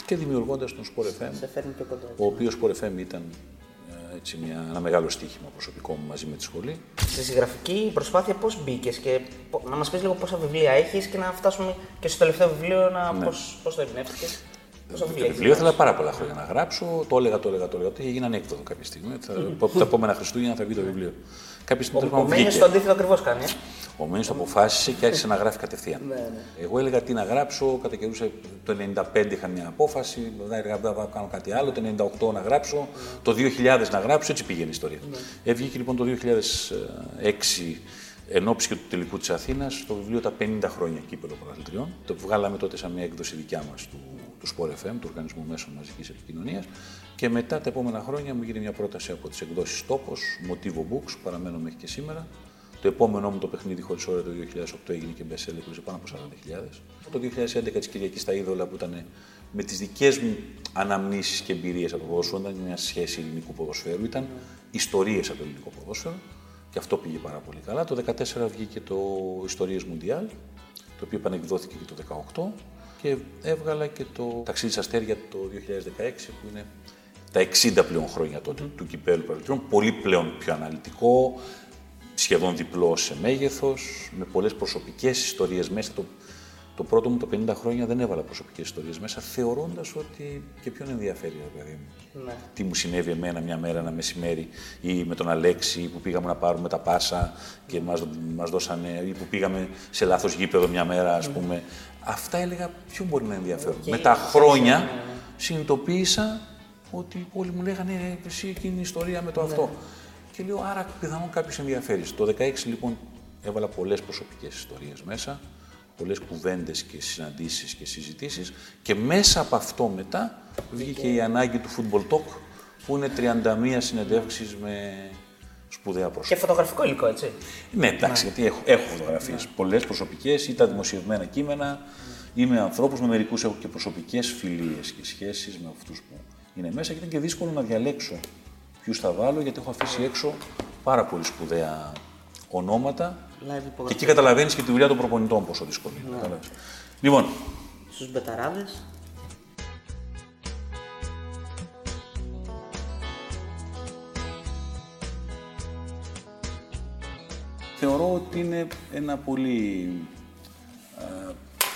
Και δημιουργώντας τον Sport FM,
Σε φέρνει πιο κοντά.
ο οποίος Sport FM ήταν ε, έτσι, μια, ένα μεγάλο στοίχημα προσωπικό μου μαζί με τη σχολή.
Στη συγγραφική προσπάθεια πώς μπήκες και πο- να μας πεις λίγο πόσα βιβλία έχεις και να φτάσουμε και στο τελευταίο βιβλίο να
Ναι.
πώς, πώς το εμπνεύστηκε. Πόσα
Το
βιβλία έχεις
βιβλίο ήθελα
γράψει;
πάρα πολλά χρόνια να γράψω. Το έλεγα, το έλεγα, το έλεγα. Το είχε γίνει ανέκδοτο κάποια στιγμή. ότι Θα, τα επόμενα Χριστούγεννα θα βγει το βιβλίο. Κάποια στιγμή
Ο,
τέλος
ο
πάντων
Μένιος
βγήκε.
το αντίθετο ακριβώς κάνει. Ε;
Ο Μένιος το αποφάσισε και άρχισε να γράφει κατευθείαν.
Ναι,
Εγώ έλεγα τι να γράψω, κατά καιρούς ε, το 95 είχα μια απόφαση, μετά έλεγα θα κάνω κάτι άλλο, το 98 να γράψω, το 2000 να γράψω, έτσι πήγαινε η ιστορία. Ε, βγήκε λοιπόν το 2006 εν ώψη και του τελικού της Αθήνας το βιβλίο «Τα 50 χρόνια κύπελο πρωταθλητριών». Το βγάλαμε τότε σαν μια έκδοση δικιά μας του, του Sport FM, του Οργανισμού Μέσων Μαζικής Επικοινωνίας και μετά τα επόμενα χρόνια μου έγινε μια πρόταση από τις εκδόσεις Τόπος, Motivo Books, που παραμένω μέχρι και σήμερα, το επόμενό μου το παιχνίδι χωρίς ώρα το 2008 έγινε και best seller, πήρε πάνω από 40.000. Το 2011 της Κυριακής στα είδωλα που ήταν με τις δικές μου αναμνήσεις και εμπειρίες από το ποδόσφαιρο, δεν ήταν μια σχέση ελληνικού ποδοσφαίρου, ήταν ιστορίες από το ελληνικό ποδόσφαιρο και αυτό πήγε πάρα πολύ καλά. Το 2014 βγήκε το Ιστορίες Μουντιάλ, το οποίο επανεκδόθηκε και το 2018 και έβγαλα και το Ταξίδι στα Αστέρια το 2016 που είναι τα 60 πλέον χρόνια τότε του κυπέλου παρελθόν, πολύ πλέον πιο αναλυτικό, σχεδόν διπλό σε μέγεθος, με πολλές προσωπικές ιστορίες μέσα. Το, το πρώτο μου το 50 χρόνια δεν έβαλα προσωπικές ιστορίες μέσα, θεωρώντας ότι και ποιον ενδιαφέρει, ρε παιδί μου;
Ναι.
Τι μου συνέβη εμένα μια μέρα ένα μεσημέρι ή με τον Αλέξη που πήγαμε να πάρουμε τα πάσα και μας, μας δώσανε ή που πήγαμε σε λάθος γήπεδο μια μέρα ας πούμε. Αυτά έλεγα ποιον μπορεί να ενδιαφέρουν; με τα χρόνια συνειδητοποίησα ότι όλοι μου λέγανε «Ε, εσύ εκείνη η ιστορία με το αυτό. Και λέω άρα πιθανόν κάποιος ενδιαφέρεις. Το 16 λοιπόν έβαλα πολλές προσωπικές ιστορίες μέσα, πολλές κουβέντες και συναντήσεις και συζητήσεις και μέσα από αυτό μετά βγήκε η ανάγκη του Football Talk που είναι 31 συνεντεύξεις με σπουδαία πρόσωπα.
Και φωτογραφικό υλικό, έτσι.
Ναι, εντάξει, γιατί έχω, έχω φωτογραφίες, πολλές προσωπικές ή τα δημοσιευμένα κείμενα ή με ανθρώπους, με μερικούς έχω και προσωπικές φιλίες και σχέσεις με αυτούς που είναι μέσα και ήταν και δύσκολο να διαλέξω ποιους θα βάλω γιατί έχω αφήσει έξω πάρα πολύ σπουδαία ονόματα
Live
και
υπογραφή.
εκεί καταλαβαίνεις και τη δουλειά των προπονητών πόσο δύσκολη είναι. κατάλαβες. Λοιπόν,
Στους μπεταράδες.
θεωρώ ότι είναι ένα πολύ, α,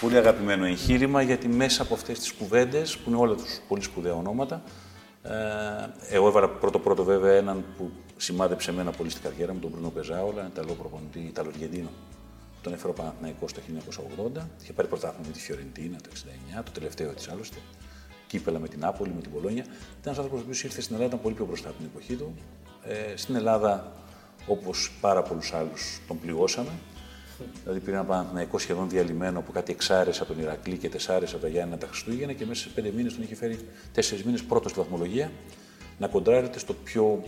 πολύ αγαπημένο εγχείρημα γιατί μέσα από αυτές τις κουβέντες που είναι όλα τους πολύ σπουδαία ονόματα ε, εγώ έβαλα πρώτο πρώτο βέβαια έναν που σημάδεψε εμένα πολύ στην καριέρα μου, τον Μπρουνό Πεζάολα, έναν Ιταλό προπονητή, Ιταλοργεντίνο. Τον έφερε ο Παναθηναϊκός το 1980, είχε πάρει πρωτάθλημα με τη Φιωρεντίνα το 1969, το τελευταίο της άλλωστε. Κύπελα με την Νάπολη, με την Πολόνια. Ήταν ένας άνθρωπος που ήρθε στην Ελλάδα, ήταν πολύ πιο μπροστά από την εποχή του. Ε, στην Ελλάδα, όπως πάρα πολλούς άλλους, τον πληγώσαμε. Δηλαδή πήρε ένα Παναθηναϊκό σχεδόν διαλυμένο από κάτι εξάρες από τον Ηρακλή και τεσσάρες από τα Γιάννα τα Χριστούγεννα και μέσα σε πέντε μήνες τον είχε φέρει τέσσερις μήνες πρώτος στη βαθμολογία να κοντράρεται στο πιο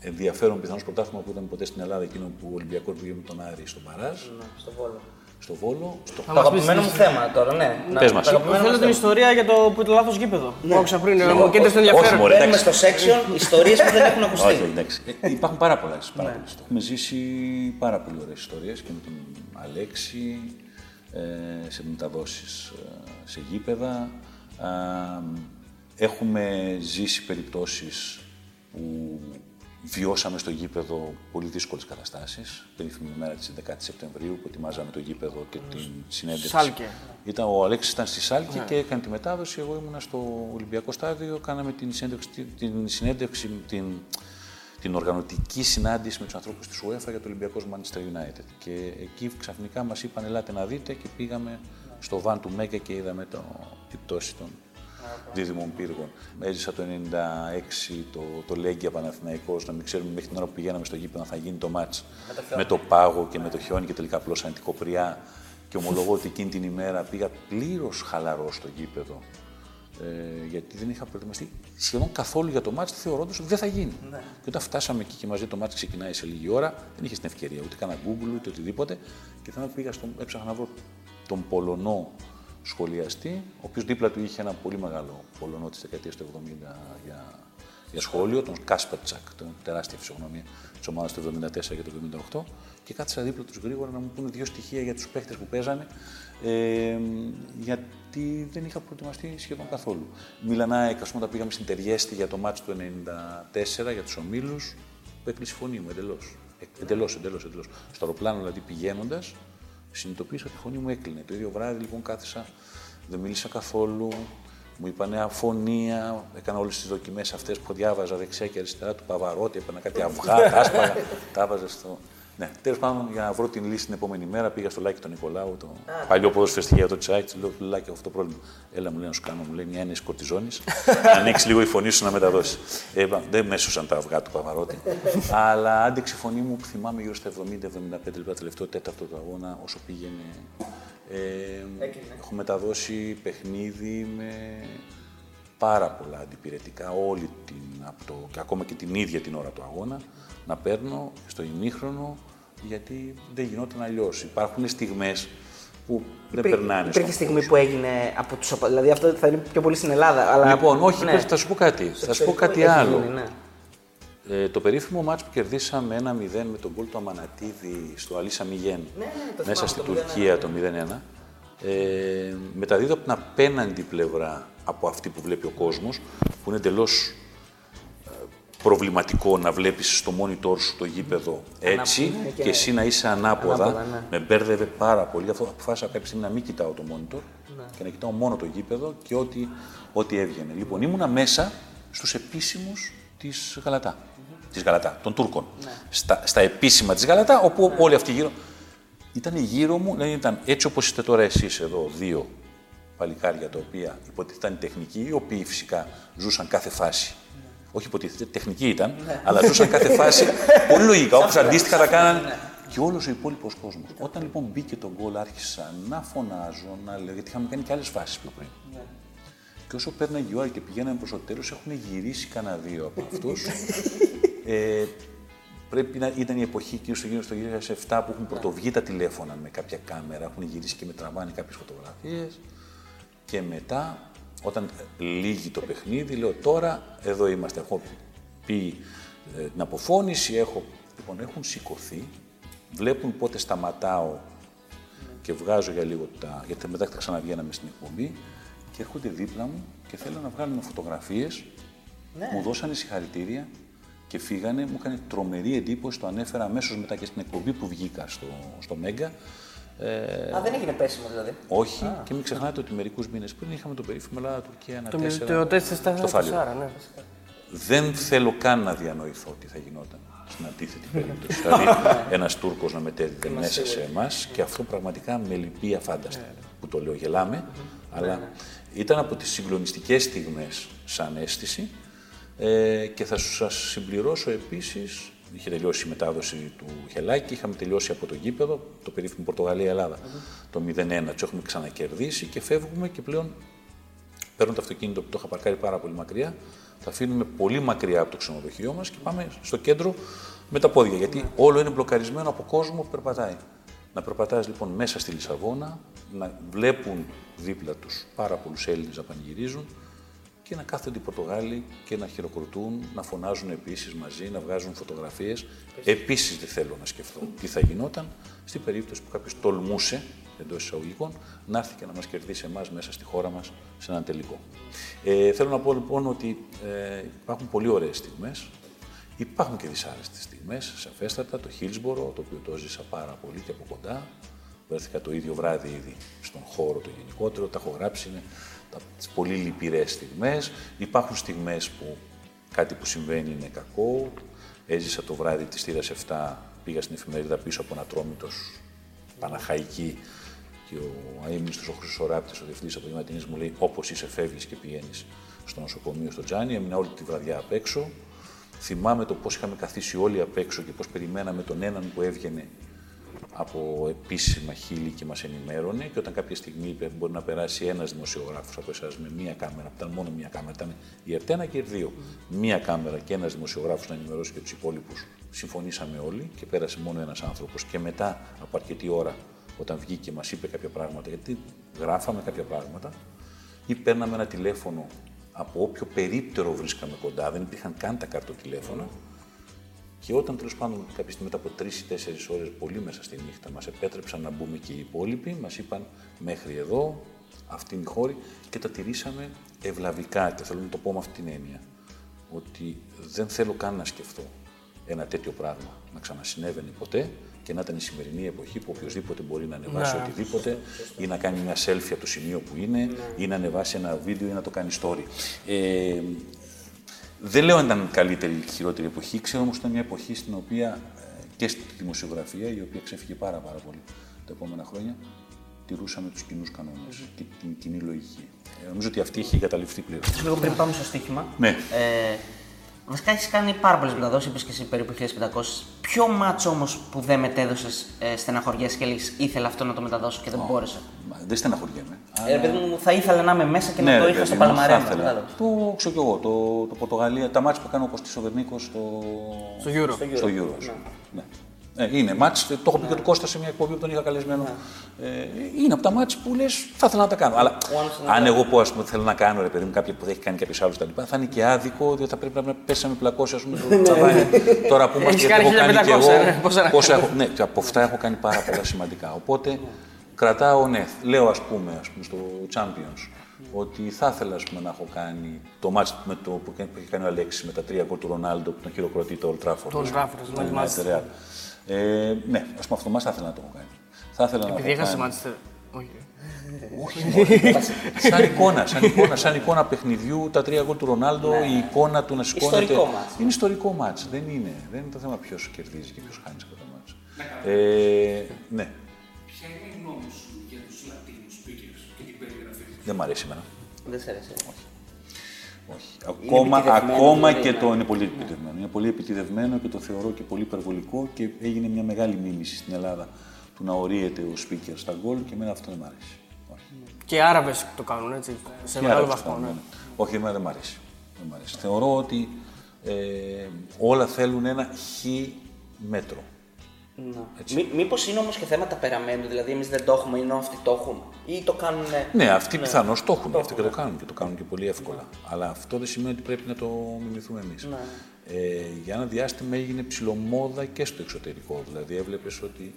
ενδιαφέρον πιθανώ πρωτάθλημα που ήταν ποτέ στην Ελλάδα, εκείνο που ο Ολυμπιακός πήγε με τον Άρη στον Παράζ
Ναι, στο βόλο.
Στο Βόλο. Στο...
Το αγαπημένο μου θέμα τώρα, ναι. Να-
Πες μας.
το αγαπημένο
Θέλω
μας
την
θέμα.
ιστορία για το που ήταν λάθος γήπεδο. Που άκουσα πριν, ε, μου καίνεται στο
όχι,
ενδιαφέρον.
μωρέ.
Μπαίνουμε
εντάξει.
στο section ιστορίες που δεν έχουν ακουστεί.
Όχι, εντάξει. Ε, υπάρχουν πάρα πολλές πάρα πολλές ιστορίες. Έχουμε ζήσει πάρα πολύ ωραίες ιστορίες και με τον Αλέξη ε, σε μεταδόσεις σε γήπεδα. Α, έχουμε ζήσει περιπτώσεις που βιώσαμε στο γήπεδο πολύ δύσκολες καταστάσεις. Περίφημη ημέρα της 11 Σεπτεμβρίου που ετοιμάζαμε το γήπεδο και την συνέντευξη.
Σάλκε.
Ήταν, ο Αλέξης ήταν στη Σάλκη και έκανε τη μετάδοση. Εγώ ήμουνα στο Ολυμπιακό Στάδιο. Κάναμε την συνέντευξη, την, συνέντευξη, την, την οργανωτική συνάντηση με τους ανθρώπους της UEFA για το Ολυμπιακό Manchester United. Και εκεί ξαφνικά μας είπαν ελάτε να δείτε και πήγαμε στο βαν του Μέγκα και είδαμε το, την πτώση των δίδυμων πύργων. Έζησα το 96 το, το Λέγκια Παναθηναϊκός, να μην ξέρουμε μέχρι την ώρα που πηγαίναμε στο γήπεδο να θα γίνει το μάτς με το πάγο και με το χιόνι και τελικά απλώσαν την κοπριά. Και ομολογώ ότι εκείνη την ημέρα πήγα πλήρως χαλαρό στο γήπεδο. Ε, γιατί δεν είχα προετοιμαστεί σχεδόν καθόλου για το ματς, θεωρώντας ότι δεν θα γίνει. Και όταν φτάσαμε εκεί και μαζί το ματς ξεκινάει σε λίγη ώρα, δεν είχες την ευκαιρία ούτε κάνα Google ούτε οτιδήποτε. Και θα πήγα στο, έψαχνα να βρω τον Πολωνό σχολιαστή, ο οποίος δίπλα του είχε ένα πολύ μεγάλο Πολωνό της δεκαετίας του 70 για, για σχόλιο, τον Κάσπερτσακ, τον τεράστια φυσιογνωμία της ομάδας του 74 και του 78. Και κάθισα δίπλα τους γρήγορα να μου πούνε δύο στοιχεία για τους παίχτες που παίζανε, ε, γιατί δεν είχα προετοιμαστεί σχεδόν καθόλου. Μιλανάεκ, ας πούμε, όταν πήγαμε στην Τεριέστη για το μάτσο του 94 για τους ομίλους, που έκλεισε η φωνή μου εντελώς. Εντελώς, εντελώς, εντελώς. Στο αεροπλάνο δηλαδή πηγαίνοντας, συνειδητοποίησα ότι η φωνή μου έκλεινε. Το ίδιο βράδυ λοιπόν κάθισα, δεν μίλησα καθόλου. Μου είπανε αφωνία, έκανα όλες τις δοκιμές αυτές που διάβαζα δεξιά και αριστερά του Παβαρότη, έπαιρνα κάτι αυγά, τα άσπαγα, τα έβαζα στο. Ναι, τέλος πάντων για να βρω την λύση την επόμενη μέρα πήγα στο Λάκη τον Νικολάου, το παλιό ποδοσφαιριστή για το Τσάιτ. Του λέω του Λάκη αυτό το πρόβλημα. Έλα μου λέει να σου κάνω, μου λέει μια ένεση κορτιζόνης, να ανοίξει λίγο η φωνή σου να μεταδώσει. Ε, δεν με έσωσαν τα αυγά του Παβαρότη. Αλλά άντεξε η φωνή μου που θυμάμαι γύρω στα 70-75 λεπτά, τελευταίο τέταρτο του αγώνα, όσο πήγαινε. Ε, έχω μεταδώσει παιχνίδι με πάρα πολλά αντιπηρετικά όλη την, από το, και ακόμα και την ίδια την ώρα του αγώνα να παίρνω στο ημίχρονο γιατί δεν γινόταν αλλιώς. Υπάρχουν στιγμές που δεν περνάνε.
Υπήρχε
στον
στιγμή
κόσμο.
που έγινε από τους οπαδού. Δηλαδή αυτό θα είναι πιο πολύ στην Ελλάδα. Αλλά...
Λοιπόν, όχι,
Ναι.
πες, θα σου πω κάτι. Θα σου πω κάτι
Έχει
άλλο.
γίνει, ναι.
Ε, το περίφημο μάτς που κερδίσαμε 1-0 με τον γκολ του Αμανατίδη στο Αλίσα Μιγέν
ναι, το
μέσα
θυμάμαι,
στην
το
Τουρκία το 0-1 ε, μεταδίδω από την απέναντι πλευρά από αυτή που βλέπει ο κόσμος που είναι εντελώς προβληματικό να βλέπεις στο monitor σου το γήπεδο έτσι
ναι, και-
και εσύ να είσαι ανάποδα.
Ανάποδα, ναι.
Με μπέρδευε πάρα πολύ. Αυτό αποφάσισα κάποια στιγμή να μην κοιτάω το monitor
Ναι.
και να κοιτάω μόνο το γήπεδο και ό,τι, ό,τι έβγαινε. Λοιπόν, ήμουνα μέσα στους επίσημους της Γαλατά. Της Γαλατά, των Τούρκων.
Ναι.
Στα, στα επίσημα της Γαλατά, όπου όλοι αυτοί γύρω. Ήταν γύρω μου, δηλαδή ήταν έτσι όπως είστε τώρα εσείς εδώ, δύο παλικάρια τα οποία υποτίθεται ήταν τεχνικοί, οι οποίοι φυσικά ζούσαν κάθε φάση. Όχι υποτίθεται, τεχνικοί ήταν, αλλά ζούσαν κάθε φάση πολύ λογικά, όπως αντίστοιχα τα κάνανε και όλος ο υπόλοιπος κόσμος. Όταν λοιπόν μπήκε το γκολ, άρχισα να φωνάζω, να λέω, γιατί είχαμε κάνει και άλλες φάσεις πιο πριν. Και όσο πέρναγε η ώρα και πηγαίναμε προς το τέλος, έχουν γυρίσει κανένα δύο από αυτούς. ε, πρέπει να ήταν η εποχή και στο γύρο στο 2007 που έχουν πρωτοβγεί τα τηλέφωνα με κάποια κάμερα, έχουν γυρίσει και με τραβάνε κάποιες φωτογραφίες. Και μετά, όταν λύγει το παιχνίδι, λέω τώρα εδώ είμαστε. Έχω πει ε, την αποφώνηση, έχω. Λοιπόν, έχουν σηκωθεί, βλέπουν πότε σταματάω και βγάζω για λίγο τα. Γιατί μετά θα ξαναβγαίναμε στην εκπομπή και έρχονται δίπλα μου και θέλουν να βγάλουν φωτογραφίες. Μου δώσανε συγχαρητήρια και φύγανε. Μου έκανε τρομερή εντύπωση. Το ανέφερα αμέσως μετά και στην εκπομπή που βγήκα στο, στο Μέγκα. Ε,
Α, δεν έγινε πέσιμο δηλαδή.
όχι, και μην ξεχνάτε ότι μερικούς μήνες πριν είχαμε το περίφημο Ελλάδα-Τουρκία ένα
Το,
τέσσερα
το τεστ
στο
4
Φάληρο.
ναι.
Δεν θέλω καν να διανοηθώ τι θα γινόταν στην αντίθετη περίπτωση. δηλαδή, ένας Τούρκος να μετέδιδε μέσα σε εμάς και αυτό πραγματικά με λυπεί αφάνταστα. Που το λέω, γελάμε, αλλά ήταν από τις συγκλονιστικές στιγμές σαν αίσθηση. Ε, και θα σας συμπληρώσω επίσης. Είχε τελειώσει η μετάδοση του Χελάκη, είχαμε τελειώσει από το γήπεδο, το περίφημο Πορτογαλία-Ελλάδα, το 0-1. Τους έχουμε ξανακερδίσει και φεύγουμε και πλέον παίρνω το αυτοκίνητο που το είχα παρκάρει πάρα πολύ μακριά, θα αφήνουμε πολύ μακριά από το ξενοδοχείο μας και πάμε στο κέντρο με τα πόδια. Γιατί όλο είναι μπλοκαρισμένο από κόσμο που περπατάει. Να περπατάς λοιπόν μέσα στη Λισαβόνα, να βλέπουν δίπλα τους πάρα πολλούς Έλληνες να πανηγυρίζουν και να κάθονται οι Πορτογάλοι και να χειροκροτούν, να φωνάζουν επίσης μαζί, να βγάζουν φωτογραφίες. Επίσης δεν θέλω να σκεφτώ τι θα γινόταν στην περίπτωση που κάποιος τολμούσε εντός εισαγωγικών να έρθει και να μας κερδίσει εμάς μέσα στη χώρα μας σε έναν τελικό. Ε, θέλω να πω λοιπόν ότι ε, υπάρχουν πολύ ωραίες στιγμές. Υπάρχουν και δυσάρεστες στιγμές, σαφέστατα. Το Χίλσμπορο, το οποίο το ζήσα πάρα πολύ και από κοντά. Βρέθηκα το ίδιο βράδυ ήδη στον χώρο το γενικότερο. Τα έχω γράψει, είναι τις πολύ λυπηρές στιγμές. Υπάρχουν στιγμές που κάτι που συμβαίνει είναι κακό. Έζησα το βράδυ της θύρας 7, πήγα στην εφημερίδα πίσω από ένα τρόμητος Παναχαϊκή και ο αείμνηστος ο Χρυσοράπτης, ο διευθυντής απογευματινής μου λέει όπως είσαι φεύγεις και πηγαίνεις στο νοσοκομείο στο Τζάνι. Έμεινα όλη τη βραδιά απ' έξω. Θυμάμαι το πώς είχαμε καθίσει όλοι απ' έξω και πώς περιμέναμε τον έναν που έβγαινε από επίσημα χείλη και μας ενημέρωνε και όταν κάποια στιγμή είπε μπορεί να περάσει ένας δημοσιογράφος από εσάς με μία κάμερα, που ήταν μόνο μία κάμερα, ήταν η Ερτένα και η Ερδίο. Μία κάμερα και ένας δημοσιογράφος να ενημερώσει και τους υπόλοιπους. Συμφωνήσαμε όλοι και πέρασε μόνο ένας άνθρωπος. Και μετά από αρκετή ώρα, όταν βγήκε και μας είπε κάποια πράγματα, γιατί γράφαμε κάποια πράγματα, ή παίρναμε ένα τηλέφωνο από όποιο περίπτερο βρίσκαμε κοντά, δεν υπήρχαν καν τα καρτοτηλέφωνα, και όταν τέλο πάντων κάποια στιγμή μετά από τρεις ή τέσσερις ώρες, πολύ μέσα στη νύχτα, μας επέτρεψαν να μπούμε και οι υπόλοιποι, μας είπαν μέχρι εδώ, αυτή είναι η χώρη και τα τηρήσαμε ευλαβικά. Και θέλω να το πω με αυτή την έννοια. Ότι δεν θέλω καν να σκεφτώ ένα τέτοιο πράγμα να ξανασυνέβαινε ποτέ και να ήταν η σημερινή εποχή που οποιοδήποτε μπορεί να ανεβάσει
Ναι.
οτιδήποτε ή να κάνει μια selfie από το σημείο που είναι ή να ανεβάσει ένα βίντεο ή να το κάνει story. Ε, δεν λέω αν ήταν καλύτερη ή χειρότερη εποχή, ξέρω όμως ότι ήταν μια εποχή στην οποία ε, και στη δημοσιογραφία, η οποία ξέφυγε πάρα, πάρα πολύ τα επόμενα χρόνια, τηρούσαμε τους κοινούς κανόνες και την κοινή λογική. Ε, νομίζω ότι αυτή έχει εγκαταλειφθεί πλήρω.
Λίγο πριν πάμε στο στοίχημα.
Ναι.
Ε, βασικά έχεις κάνει πάρα πολλές μεταδόσει, είπες και εσύ περίπου 1500. Ποιο μάτσο όμως που δεν μετέδωσες ε, στεναχωριέσαι και έλεγε ήθελα αυτό να το μεταδώσω και δεν μπόρεσα.
Μα Δεν στεναχωριέμαι.
Ε, παιδί μου, θα ήθελα να είμαι μέσα και να
Ναι,
το
ρε
είχα
παιδί
στο
μου,
Παλμαρέ.
θα ήθελα. Το ξέρω κι εγώ, το, το Πορτογαλία, τα μάτια που έκανε ο Κωστής ο Βερνίκος στο,
Στο Euro.
στο Euro. ας πούμε. Ναι. Ε, είναι μάτς, το έχω πει και του Κώστα σε μια εκπομπή που τον είχα καλεσμένο. Ε, είναι από τα μάτς που λες, θα ήθελα να τα κάνω. Αλλά
Once in a
αν εγώ πω, ας πούμε, θέλω να κάνω, ρε παιδί μου, κάποια που δεν έχει κάνει κάποιο άλλο κτλ., θα είναι και άδικο, διότι θα πρέπει να πέσει να με πλακώσει, ας πούμε, το τσαβάνι. Τώρα που είμαστε,
Έχεις
γιατί έχω
κάνει
κάνει και
1500,
εγώ.
ναι, πόσα να
πόσα έχω, ναι, και από αυτά έχω κάνει πάρα πολλά σημαντικά. Οπότε κρατάω, ναι, λέω ας πούμε, ας πούμε στο Champions, ότι θα ήθελα ας πούμε, να έχω κάνει το μάτς με το, που έχει κάνει ο Αλέξης με τα τρία γκολ του Ρονάλντο που τον χειροκροτεί το Old Trafford.
Το Old
ας πούμε,
Trafford,
το
ναι,
United
μάλιστα.
Real. Ε, ναι, ας πούμε αυτό μας θα ήθελα να το έχω κάνει. Θα ήθελα να
Επειδή
το
έχασε
κάνει.
Manchester. Όχι.
Σαν εικόνα, σαν εικόνα, σαν εικόνα παιχνιδιού, τα τρία γκολ του Ρονάλντο, η εικόνα του να σηκώνεται.
Ιστορικό μάτς.
Είναι ιστορικό μάτς. Δεν είναι. Δεν είναι το θέμα ποιος κερδίζει και ποιος χάνει σε αυτό το μάτς. Ε, ναι,
Ποια είναι η γνώμη σου για τους Λατίνους speakers και την περιγραφή του.
δεν μ' αρέσει εμένα.
Δεν σε αρέσει.
Όχι. Ακόμα,
επιτιδευμένο,
ακόμα
δηλαδή,
και
ναι.
το είναι πολύ επιτιδευμένο. Είναι πολύ επιτιδευμένο και το θεωρώ και πολύ υπερβολικό και έγινε μια μεγάλη μίμηση στην Ελλάδα του να ορίεται ο speaker στα γκολ και εμένα αυτό δεν μ' αρέσει. Όχι.
Και οι Άραβες το κάνουν έτσι. Σε
Και
μεγάλο
Άραβες
βαθμό.
κάνουν,
ναι.
ναι. Όχι, εμένα δεν μ' αρέσει. Δεν μ' αρέσει. Θεωρώ ότι ε, όλα θέλουν ένα χ μέτρο.
Μή, Μήπως είναι όμως και θέματα περαμένου, δηλαδή εμείς δεν το έχουμε, ενώ αυτοί το έχουν. Ή το κάνουν.
Ναι, αυτοί πιθανώς το έχουν αυτοί και το κάνουν και το κάνουν και πολύ εύκολα. Αλλά αυτό δεν σημαίνει ότι πρέπει να το μιμηθούμε εμείς. Ε, για ένα διάστημα έγινε ψηλομόδα και στο εξωτερικό. Δηλαδή έβλεπες ότι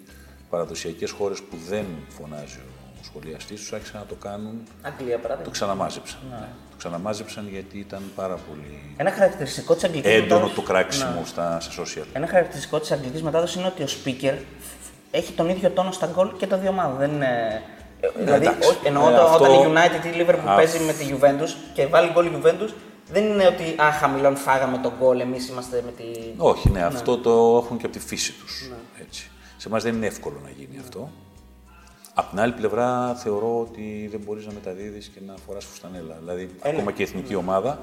παραδοσιακές χώρες που δεν φωνάζει ο σχολιαστής τους άρχισαν να το κάνουν,
Αγγλία,
το
παράδειγμα.
ξαναμάζεψαν. Το ξαναμάζεψαν γιατί ήταν πάρα πολύ
Ένα χαρακτηριστικό της αγγλικής
έντονο
μετάδοση.
το κράξιμο στα, σε social.
Ένα χαρακτηριστικό της αγγλικής μετάδοσης είναι ότι ο speaker έχει τον ίδιο τόνο στα γκολ και τα δύο ομάδων. Δεν είναι. ε, δηλαδή,
εντάξει.
ό- εννοώ
Ε,
το,
αυτό-
όταν η United ή η Liverpool
Α.
παίζει με τη Juventus και βάλει γκολ η Juventus, δεν είναι ότι α, χαμηλών φάγαμε τον γκολ, εμείς είμαστε με τη.
Όχι, ναι, αυτό το έχουν και από τη φύση τους.
Ναι.
Έτσι. Σε εμάς δεν είναι εύκολο να γίνει αυτό. Απ' την άλλη πλευρά θεωρώ ότι δεν μπορείς να μεταδίδεις και να φοράς φουστανέλα. Δηλαδή,
Ε, ναι.
ακόμα και η εθνική ομάδα,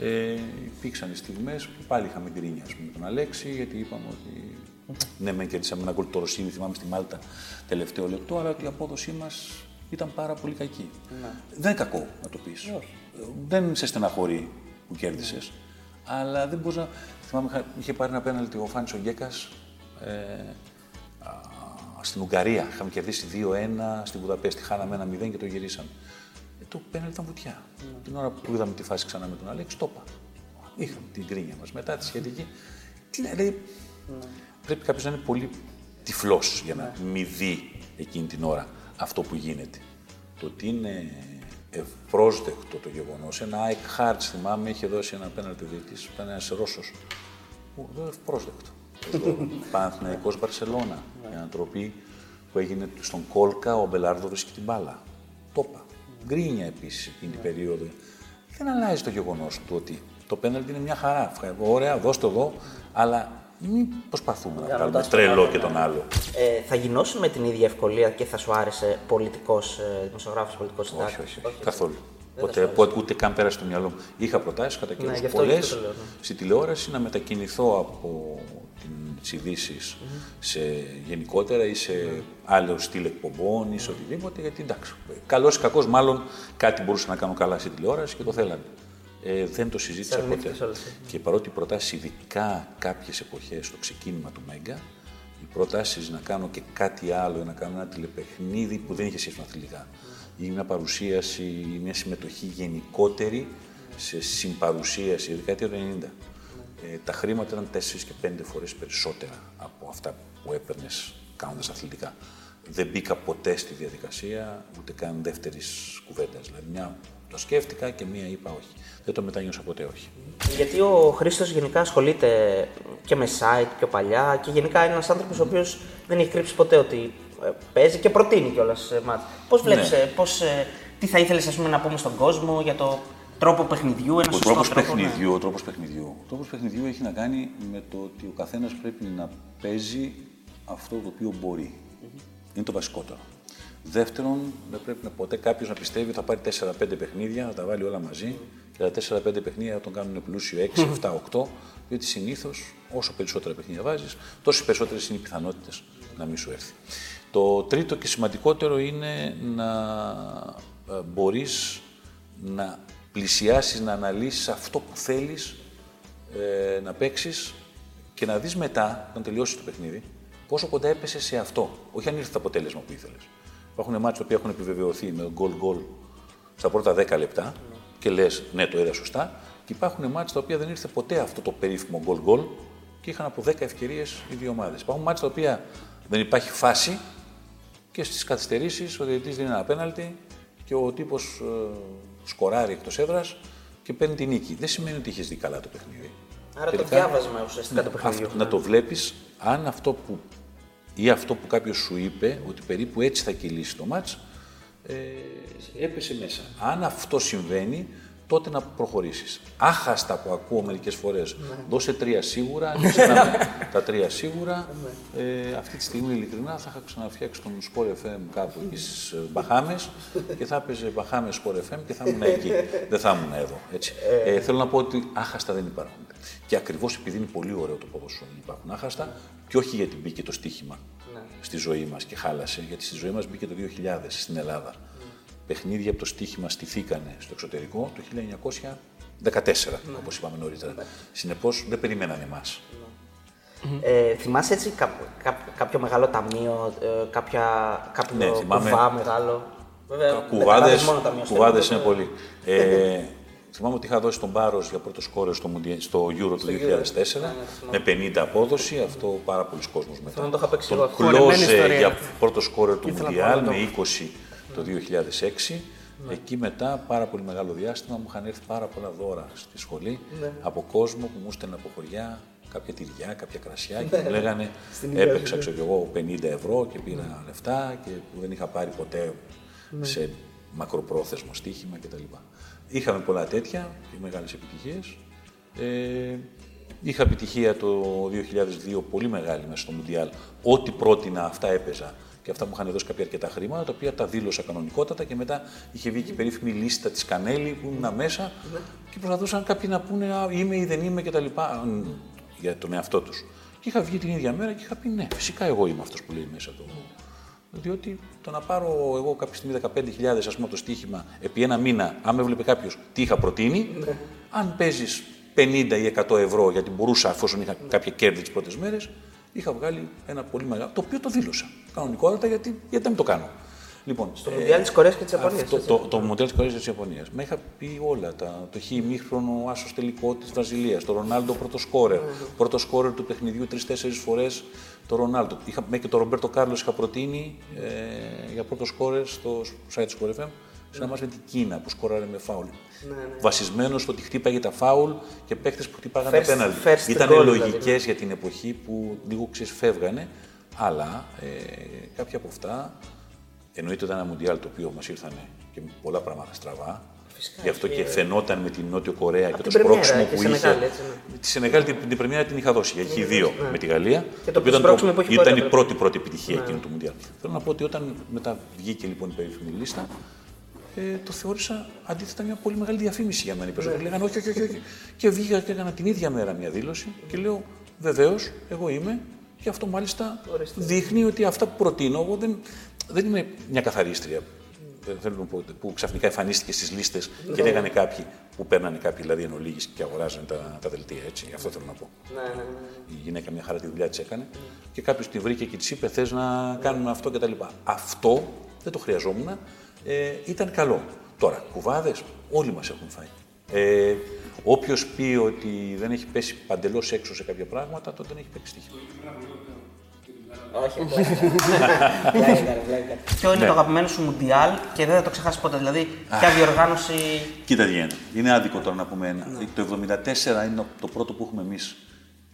ε, υπήρξαν στιγμές που πάλι είχαμε γκρίνια ας πούμε, με τον Αλέξη, γιατί είπαμε ότι ναι, μεν κερδίσαμε ένα γκολ το Ρωσίνη, θυμάμαι στη Μάλτα τελευταίο λεπτό, αλλά ότι η απόδοσή μας ήταν πάρα πολύ κακή.
Ναι.
Δεν είναι κακό να το πεις. Ε, Δεν σε στεναχωρεί που κέρδισες, αλλά δεν μπορούσα να... Θυμάμαι, είχα- είχε πάρει ένα πέναλτι ο Φάνης ο Γκέκας, ε, α, στην Ουγγαρία. Είχαμε κερδίσει 2-1 στην Βουδαπέστη. Χάναμε ένα 0 και το γυρίσαμε. Ε, το πέναλτι ήταν βουτιά. Την ώρα που είδαμε τη φάση ξανά με τον Αλέξη, το είπα. Είχαμε την κρίνια μας. Μετά τη σχετική. Τι να λέει. Πρέπει κάποιος να είναι πολύ τυφλός για να μην δει εκείνη την ώρα αυτό που γίνεται. Το ότι είναι ευπρόσδεκτο το γεγονός. Ένα ΑΕΚ Χάρτ, θυμάμαι, είχε δώσει ένα πέναλτι διαιτή, ήταν ένας Ρώσος. Εδώ ευπρόσδεκτο. Παναθηναϊκός Μπαρσελώνα. Η ανατροπή που έγινε στον Κόλκα, ο Μπελάρδο βρίσκει την μπάλα. Το είπα. Γκρίνια επίσης εκείνη την περίοδο. Δεν αλλάζει το γεγονός του ότι το πέναλτι είναι μια χαρά. Ωραία, δώστε εδώ, αλλά μην προσπαθούμε να βγάλουμε τρελό και τον άλλο.
Ε, θα γινώσουν με την ίδια ευκολία και θα σου άρεσε πολιτικός ε, δημοσιογράφος, πολιτικός συντάκτης;
Όχι, όχι, καθόλου. Ποτέ, ποτέ, ούτε καν πέρασε στο μυαλό μου. Είχα προτάσεις κατά καιρού
Ναι, γι' αυτό
πολλές
και το λέω, ναι.
στη τηλεόραση να μετακινηθώ από τις ειδήσεις σε γενικότερα ή σε άλλο στυλ εκπομπών ή σε οτιδήποτε. Γιατί εντάξει, καλός ή κακός, μάλλον κάτι μπορούσα να κάνω καλά στη τηλεόραση και το θέλανε. Ε, δεν το συζήτησα ποτέ.
αρνήθηκες όλες, ε.
Και παρότι οι προτάσεις, ειδικά κάποιες εποχές στο ξεκίνημα του Μέγκα, οι προτάσεις να κάνω και κάτι άλλο, να κάνω ένα τηλεπαιχνίδι που δεν είχε σχέση με αθλητικά. Ή μια παρουσίαση, ή μια συμμετοχή γενικότερη σε συμπαρουσίαση, η δεκαετία του 90. Ε, τα χρήματα ήταν 4 και 5 φορές περισσότερα από αυτά που έπαιρνες κάνοντας αθλητικά. Δεν μπήκα ποτέ στη διαδικασία, ούτε καν δεύτερης κουβέντας. Δηλαδή, μια το σκέφτηκα και μία είπα όχι. Δεν το μετάνιωσα ποτέ όχι.
Γιατί ο Χρήστος γενικά ασχολείται και με site πιο παλιά και γενικά είναι ένας άνθρωπος ο οποίος δεν έχει κρύψει ποτέ ότι ε, παίζει και προτείνει κιόλας σε μάτς. Πώς βλέπεις,
Ναι.
πώς, ε, τι θα ήθελες να πούμε στον κόσμο για το τρόπο παιχνιδιού, ένα
Ο
σωστό
τρόπος
τρόπο. ναι.
παιχνιδιού, ο τρόπος παιχνιδιού. Ο τρόπος παιχνιδιού έχει να κάνει με το ότι ο καθένας πρέπει να παίζει αυτό το οποίο μπορεί. Είναι το βασικότερο. Δεύτερον, δεν πρέπει να ποτέ κάποιος να πιστεύει ότι θα πάρει 4-5 παιχνίδια, να τα βάλει όλα μαζί και τα 4-5 παιχνίδια να τον κάνουν πλούσιο 6, 7, 8, διότι συνήθως όσο περισσότερα παιχνίδια βάζεις, τόσες περισσότερες είναι οι πιθανότητες να μην σου έρθει. Το τρίτο και σημαντικότερο είναι να ε, μπορείς να πλησιάσεις, να αναλύσεις αυτό που θέλεις ε, να παίξεις και να δεις μετά, όταν τελειώσει το παιχνίδι, πόσο κοντά έπεσε σε αυτό. Όχι αν ήρθε το αποτέλεσμα που ήθελες. Υπάρχουν μάτια που έχουν επιβεβαιωθεί με γκολ-γκολ στα πρώτα 10 λεπτά και λες ναι το είδα σωστά και υπάρχουν μάτια τα οποία δεν ήρθε ποτέ αυτό το περίφημο γκολ-γκολ και είχαν από 10 ευκαιρίες οι δύο ομάδες. Υπάρχουν μάτια τα οποία δεν υπάρχει φάση και στις καθυστερήσεις ο διαιτητής δίνει ένα πέναλτι και ο τύπος ε, σκοράρει εκτός έδρας και παίρνει την νίκη. Δεν σημαίνει ότι είχες δει καλά το παιχνίδι.
Άρα το
Τελικά,
διάβασμα ουσιαστικά
ναι,
το παιχνιδιού.
αυτό- να το βλέπεις αν αυτό που ή αυτό που κάποιος σου είπε ότι περίπου έτσι θα κυλήσει το μάτς ε, έπεσε μέσα. Αν αυτό συμβαίνει, τότε να προχωρήσεις. Άχαστα που ακούω μερικές φορές, δώσε τρία σίγουρα, αν ξεχνάμε τα τρία σίγουρα. ε, αυτή τη στιγμή ειλικρινά θα είχα ξαναφτιάξει τον Sport FM κάπου εκεί στις ε, Μπαχάμες και θα έπαιζε Μπαχάμες Sport FM και θα ήμουν εκεί. Δεν θα ήμουν εδώ. Έτσι. Ε, θέλω να πω ότι άχαστα δεν υπάρχουν. Και ακριβώς επειδή είναι πολύ ωραίο το ποδόσφαιρο να υπάρχουν άχαστα και όχι γιατί μπήκε το στοίχημα στη ζωή μας και χάλασε, γιατί στη ζωή μας μπήκε το 2000 στην Ελλάδα. Παιχνίδια από το στοίχημα στηθήκανε στο εξωτερικό το 1914, όπως είπαμε νωρίτερα. Συνεπώς δεν περιμένανε εμάς.
Ε, θυμάσαι έτσι κά, κά- κάποιο μεγάλο ταμείο, ε, κάποια, κάποιο
Ναι, θυμάμαι.
κουβά μεγάλο; Βέβαια, δεν
Κουβάδες,
καταλάβεις μόνο ταμείο. στο
κουβάδες
ελληνικό,
είναι πολύ. Ε, θυμάμαι ότι είχα δώσει τον Μπάρος για πρώτο σκόρε στο, Μουντια- στο Euro του 2004 με 50 απόδοση, αυτό πάρα πολλοί κόσμος μετά.
Θέλω να το είχα παίξει
τον
εγώ.
Χορεμένη
Κλώσε
ιστορία.
για πρώτο σκόρε του
Ήθελα
Μουντιάλ
να το
με 20 το 2006. Εκεί μετά, πάρα πολύ μεγάλο διάστημα, μου είχαν έρθει πάρα πολλά δώρα στη σχολή από κόσμο που μου στέλνε από χωριά, κάποια τυριά, κάποια κρασιά και μου λέγανε έπαιξα ξέρω κι εγώ 50 ευρώ και πήρα λεφτά και που δεν είχα πάρει ποτέ σε μακροπρόθεσμο στοίχημα κτλ. Είχαμε πολλά τέτοια και μεγάλες επιτυχίες. Ε, είχα επιτυχία το 2002 πολύ μεγάλη μέσα στο Μουντιάλ. Ό,τι πρότεινα αυτά έπαιζα και αυτά μου είχαν δώσει κάποια αρκετά χρήματα, τα οποία τα δήλωσα κανονικότατα και μετά είχε βγει και η περίφημη λίστα της Κανέλη που ήμουν μέσα και προσπαθούσαν κάποιοι να πούνε «Α, είμαι ή δεν είμαι κτλ. μ, για τον εαυτό τους. Και είχα βγει την ίδια μέρα και είχα πει ναι, φυσικά εγώ είμαι αυτός που λέει μέσα το. Διότι το να πάρω εγώ κάποια στιγμή 15.000 ας πούμε από το στοίχημα επί ένα μήνα, αν με έβλεπε κάποιος τι είχα προτείνει, αν παίζεις 50 ή 100 ευρώ, γιατί μπορούσα αφόσον είχα κάποια κέρδη τις πρώτες μέρες, είχα βγάλει ένα πολύ μεγάλο, το οποίο το δήλωσα κανονικότατα γιατί, γιατί να μην το κάνω. Λοιπόν,
Το Μουντιάλ της Κορέας και της Ιαπωνίας.
αυτό, το, το Μοντέλο της Κορέας και της Ιαπωνίας. Με είχα πει όλα. Τα, το χ ημίχρονο άσος τελικό της Βραζιλίας. Το Ρονάλντο πρώτο σκόρερ. Πρώτο σκόρερ του παιχνιδιού τρει-τέσσερι φορές το Ρονάλντο. Είχα, μέχρι και το Ρομπέρτο Κάρλος είχα προτείνει ε, για πρώτο σκόρερ στο site της Sport FM σε ένα μάτς με την Κίνα που σκόραρε με φάουλ. Βασισμένος στο ότι χτύπαγε τα φάουλ και παίχτε που χτύπαγαν
First-
απέναντι.
first
Ήταν
goal, δηλαδή,
λογικές για την εποχή που λίγο ξεσφεύγανε, αλλά ε, κάποια από αυτά Εννοείται ήταν ένα Μουντιάλ το οποίο μας ήρθαν και με πολλά πράγματα στραβά. Γι' αυτό και φαινόταν με την Νότιο Κορέα και το
την πρεμιέρα,
σπρώξιμο
και
που
Σενεγάλη,
είχε.
έτσι, ναι.
Τη Σενεγάλη την, την πρεμιέρα την είχα δώσει. Έχει δύο με τη Γαλλία.
Και το
οποίο ήταν,
σπρώξιμο που έχει
ήταν
κόρη,
η πρώτη πρώτη επιτυχία εκείνη του Μουντιάλ. Θέλω να πω ότι όταν μετά βγήκε λοιπόν η περίφημη λίστα, ε, το θεώρησα αντίθετα μια πολύ μεγάλη διαφήμιση για μένα. Οι περισσότεροι λέγανε όχι, όχι, όχι, όχι. Και βγήκα και έκανα την ίδια μέρα μια δήλωση και λέω βεβαίως, εγώ είμαι. Και αυτό μάλιστα δείχνει ότι αυτά που προτείνω εγώ δεν, δεν είμαι μια καθαρίστρια. Δεν θέλω να πω που ξαφνικά εμφανίστηκε στις λίστες και λέγανε κάποιοι που παίρνανε κάποιοι δηλαδή εν ολίγης και αγοράζανε τα, τα δελτία. Έτσι. Αυτό θέλω να πω.
Ναι, ναι, ναι.
Η γυναίκα μια χαρά τη δουλειά της έκανε και κάποιος την βρήκε και της είπε: Θες να κάνουμε αυτό κτλ. Αυτό δεν το χρειαζόμουν. Ε, ήταν καλό. Τώρα, κουβάδες όλοι μας έχουν φάει. Ε, Όποιος πει ότι δεν έχει πέσει παντελώς έξω σε κάποια πράγματα, τότε δεν έχει παίξει τύχη.
Όχι, πλάκα, πλάκα. Ποιο είναι το αγαπημένο σου Μουντιάλ και δεν θα το ξεχάσει ποτέ. Δηλαδή, ποια διοργάνωση.
Κοίτα τι γίνεται. Είναι άδικο τώρα να πούμε ένα. Το 74 είναι το πρώτο που έχουμε εμείς,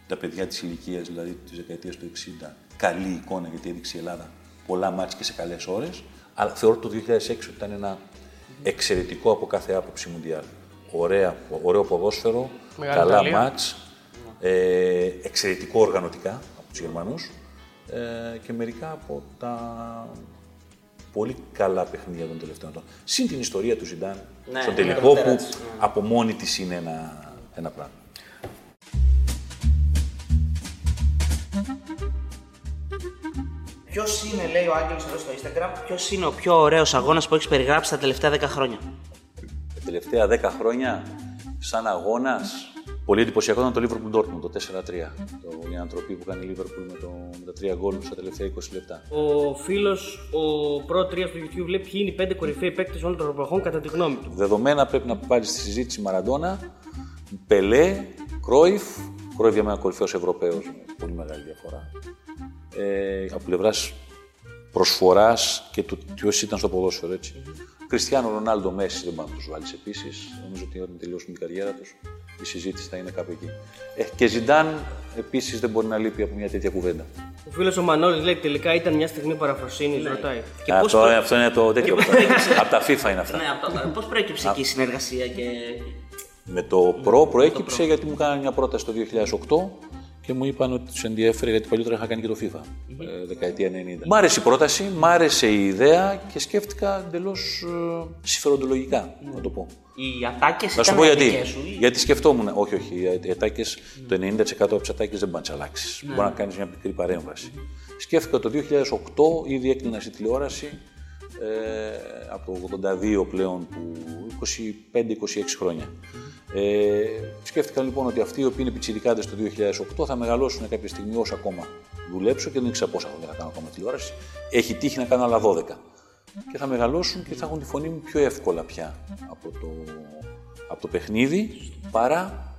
τα παιδιά της ηλικίας, δηλαδή της δεκαετίας του 60, καλή εικόνα γιατί έδειξε η Ελλάδα πολλά μάτια και σε καλές ώρες. Αλλά θεωρώ το 2006 ότι ήταν ένα εξαιρετικό από κάθε άποψη Μουντιάλ. Ωραία, ωραίο ποδόσφαιρο,
Μεγάλη
καλά
Ιταλία.
μάτς, ε, εξαιρετικό οργανωτικά από τους Γερμανούς ε, και μερικά από τα πολύ καλά παιχνίδια των τελευταίων ετών. Συν την ιστορία του Ζιντάν
Ναι,
στο
ναι,
τελικό
ναι,
που
ναι.
από μόνη της είναι ένα, ένα πράγμα.
Ποιος είναι, λέει ο Άγγελος εδώ στο Instagram, ποιος είναι ο πιο ωραίος αγώνας που έχεις περιγράψει τα τελευταία 10 χρόνια;
Τα τελευταία 10 χρόνια, σαν αγώνας, πολύ εντυπωσιακό ήταν το Liverpool Dortmund, το 4-3. Το, η ανατροπή που κάνει η Liverpool με, το, με τα 3 γκολ στα τελευταία 20 λεπτά.
Ο φίλος, ο Pro 3 στο YouTube, λέει ποιοι είναι οι πέντε κορυφαίοι παίκτες όλων των εποχών κατά τη γνώμη του.
Δεδομένα πρέπει να πάρεις στη συζήτηση Μαραντόνα, Πελέ, Κρόιφ. Κρόιφ για μένα κορυφαίος Ευρωπαίος, πολύ μεγάλη διαφορά. Ε, από πλευράς προσφοράς και του ποιος ήταν στο ποδόσφαιρο έτσι. Κριστιανό Ρονάλντο Μέση δεν μπορεί να τους βάλεις επίσης. Νομίζω ότι όταν τελειώσουν την καριέρα τους η συζήτηση θα είναι κάπου εκεί. Ε, και Ζιντάν επίσης δεν μπορεί να λείπει από μια τέτοια κουβέντα.
Ο φίλος ο Μανώλης λέει τελικά ήταν μια στιγμή παραφροσύνης, ρωτάει. Και
Α,
πώς
το-
προ-
Αυτό είναι το τέτοιο.
πώς προέκυψε-
από τα FIFA είναι αυτά.
Ναι, πώς προέκυψε εκεί η συνεργασία και.
Με το Pro προέκυψε γιατί μου κάνανε μια πρόταση το 2008 και μου είπαν ότι τους ενδιέφερε γιατί παλιότερα είχα κάνει και το FIFA. ε, δεκαετία 90. Μ' άρεσε η πρόταση, μ' άρεσε η ιδέα και σκέφτηκα εντελώς ε, συμφεροντολογικά, να το πω.
Οι ατάκες
Να σου
ήταν
πω γιατί.
δικές σου. ή-
Γιατί σκεφτόμουν, όχι, όχι, οι ατάκες, το 90% από τις ατάκες δεν μπορεί να τι αλλάξει. Μπορεί να κάνεις μια μικρή παρέμβαση. Σκέφτηκα το 2008, ήδη έκλεινα στη τηλεόραση ε, από το 82 πλέον, που 25-26 χρόνια. Ε, σκέφτηκα λοιπόν ότι αυτοί οι οποίοι είναι πιτσιρικάδες το 2008 θα μεγαλώσουν κάποια στιγμή όσο ακόμα δουλέψω και δεν ήξερα πόσα χρόνια θα κάνω ακόμα τηλεόραση. Έχει τύχει να κάνω άλλα 12 και θα μεγαλώσουν και θα έχουν τη φωνή μου πιο εύκολα πια από το, από το παιχνίδι παρά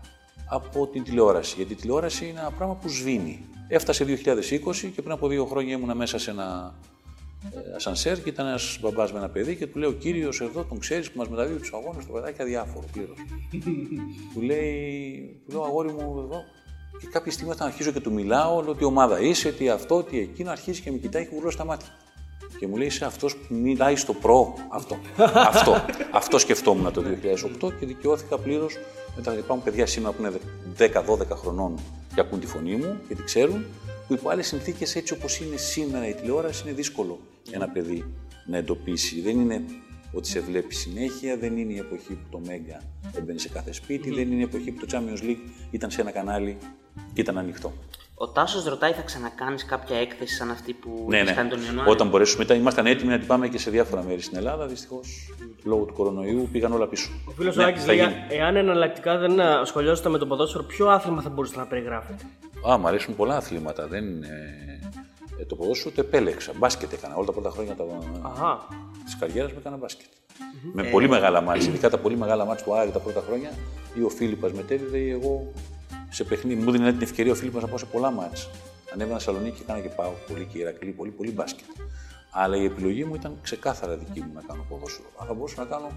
από την τηλεόραση. Γιατί η τηλεόραση είναι ένα πράγμα που σβήνει. Έφτασε 2020 και πριν από δύο χρόνια ήμουνα μέσα σε ένα ε, ασανσέρ και ήταν ένας μπαμπάς με ένα παιδί και του λέει: Ο κύριος εδώ τον ξέρεις που μας μεταδίδει τους αγώνες, το παιδάκι αδιάφορο πλήρως. του λέει: Του λέω αγόρι μου εδώ. Και κάποια στιγμή όταν αρχίζω και του μιλάω, λέω τι ομάδα είσαι, τι αυτό, τι εκείνο, αρχίζει και με κοιτάει και γουρλώ στα μάτια. Και μου λέει: Είσαι αυτός που μιλάει στο προ. Αυτό. αυτό. αυτό σκεφτόμουν το 2008 και δικαιώθηκα πλήρως. Μετά υπάρχουν παιδιά σήμερα που είναι 10-12 χρονών και ακούν τη φωνή μου και τη ξέρουν, που υπό άλλε συνθήκες έτσι όπως είναι σήμερα η τηλεόραση είναι δύσκολο ένα παιδί να εντοπίσει. Δεν είναι ότι σε βλέπει συνέχεια, δεν είναι η εποχή που το Μέγκα έμπαινε σε κάθε σπίτι, δεν είναι η εποχή που το Champions League ήταν σε ένα κανάλι και ήταν ανοιχτό.
Ο Τάσος ρωτάει, θα ξανακάνεις κάποια έκθεση σαν αυτή που
Ναι,
έχεις
ναι.
κάνει τον Ιανουάριο;
Όταν μπορέσουμε, ήταν, ήμασταν έτοιμοι να την πάμε και σε διάφορα μέρη στην Ελλάδα. Δυστυχώς, λόγω του κορονοϊού, πήγαν όλα πίσω.
Ο φίλος
Ναι,
ο Άκης
θα
λέει:
γίνει.
Εάν εναλλακτικά δεν ασχολιόσατε με το ποδόσφαιρο, ποιο άθλημα θα μπορούσατε να περιγράφετε.
Α, μου αρέσουν πολλά αθλήματα. Δεν είναι... ε, το ποδόσφαιρο το επέλεξα. Μπάσκετ έκανα. Όλα τα πρώτα χρόνια τα...
Αχα.
της καριέρας μου έκανα μπάσκετ. Με πολύ μεγάλα μάτια. Ειδικά τα πολύ μεγάλα μάτια του Άρη τα πρώτα χρόνια, ή ο Φίλιππας μετέδιδε ή εγώ σε παιχνίδι. Μου δίνει την ευκαιρία ο Φίλιππας να πάω σε πολλά μάτια. Ανέβαινα Σαλονίκη και έκανα και πάω πολύ και Ηρακλή, πολύ, πολύ μπάσκετ. Αλλά η επιλογή μου ήταν ξεκάθαρα δική μου να κάνω ποδόσφαιρο. Αλλά θα μπορούσα να κάνω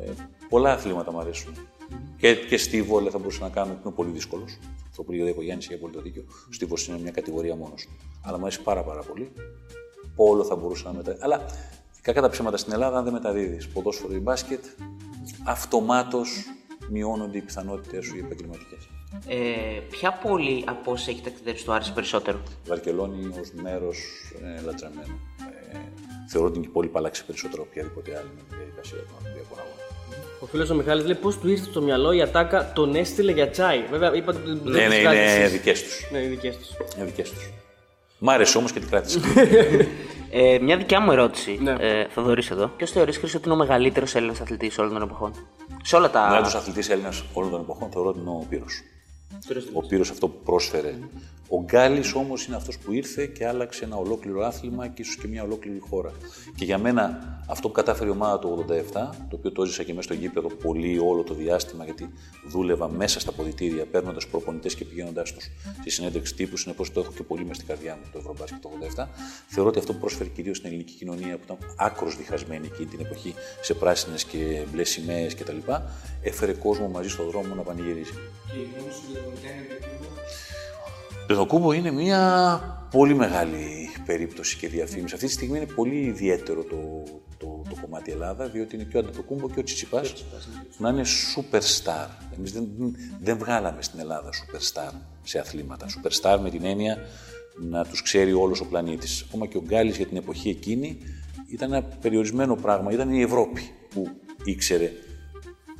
ε, πολλά αθλήματα μου αρέσουν. Και, και στη βόλια θα μπορούσα να κάνω, που είναι πολύ δύσκολος. Το που λέει ο Γιάννη έχει απόλυτο δίκιο. Ο στίβο είναι μια κατηγορία μόνος του. Αλλά μου αρέσει πάρα, πάρα πολύ. Πόλο θα μπορούσα να μεταδίδει. Αλλά κακά τα ψέματα στην Ελλάδα, αν δεν μεταδίδεις ποδόσφαιρο ή μπάσκετ, αυτομάτως μειώνονται οι πιθανότητες σου οι επαγγελματικές.
Ε, ποια πόλη από όσες έχει ταξιδέψει του άρεσε περισσότερο;
Βαρκελόνη ως μέρος ε, λατρεμένο. Ε, θεωρώ ότι η πόλη που άλλαξε περισσότερο από οποιαδήποτε άλλη με τη διαδικασία των Ολυμπιακών Αγώνων.
Ο φίλος ο Μιχάλης λέει πώς του ήρθε στο μυαλό η ατάκα τον έστειλε για τσάι. Βέβαια είπατε ότι δεν
Ναι, ναι,
τις
είναι
κράτησες.
δικές τους.
Ναι, οι δικές τους.
Είναι δικές τους. Μ' άρεσε όμως και την κράτησα.
Ε, μια δικιά μου ερώτηση,
Ναι.
ε, Θοδωρής εδώ. Ποιος θεωρείς Χρήστο ότι είναι ο μεγαλύτερος Έλληνας αθλητής όλων των εποχών; Σε όλα τα.
Ο μεγάλο αθλητής Έλληνας όλων των εποχών θεωρώ ότι είναι ο Πύρος. Ο Πύρος αυτό που πρόσφερε. Ο Γκάλης όμως είναι αυτός που ήρθε και άλλαξε ένα ολόκληρο άθλημα και ίσως και μια ολόκληρη χώρα. Και για μένα αυτό που κατάφερε η ομάδα του 87, το οποίο το έζησα και μέσα στο γήπεδο πολύ όλο το διάστημα, γιατί δούλευα μέσα στα ποδητήρια, παίρνοντας προπονητές και πηγαίνοντάς τους στη συνέντευξη τύπου, συνεπώς το έχω και πολύ μέσα στην καρδιά μου το Ευρωμπάσκετ το 87. Θεωρώ ότι αυτό που πρόσφερε κυρίως στην ελληνική κοινωνία, που ήταν άκρος διχασμένη εκείνη την εποχή σε πράσινες και μπλες σημαίες κτλ., έφερε κόσμο μαζί στον δρόμο να πανηγυρίζει.
Και η γνώμη σου για το Γιάννη Αντετοκούμπο.
Το Κούμπο είναι μια πολύ μεγάλη περίπτωση και διαφήμιση. Αυτή τη στιγμή είναι πολύ ιδιαίτερο το, το, το κομμάτι Ελλάδα, διότι είναι και ο Αντετοκούμπο και ο Τσιτσιπάς να είναι superstar. Εμείς δεν, δεν βγάλαμε στην Ελλάδα superstar σε αθλήματα. Superstar με την έννοια να τους ξέρει όλος ο πλανήτης. Ακόμα και ο Γκάλης για την εποχή εκείνη ήταν ένα περιορισμένο πράγμα. Ήταν η Ευρώπη που ήξερε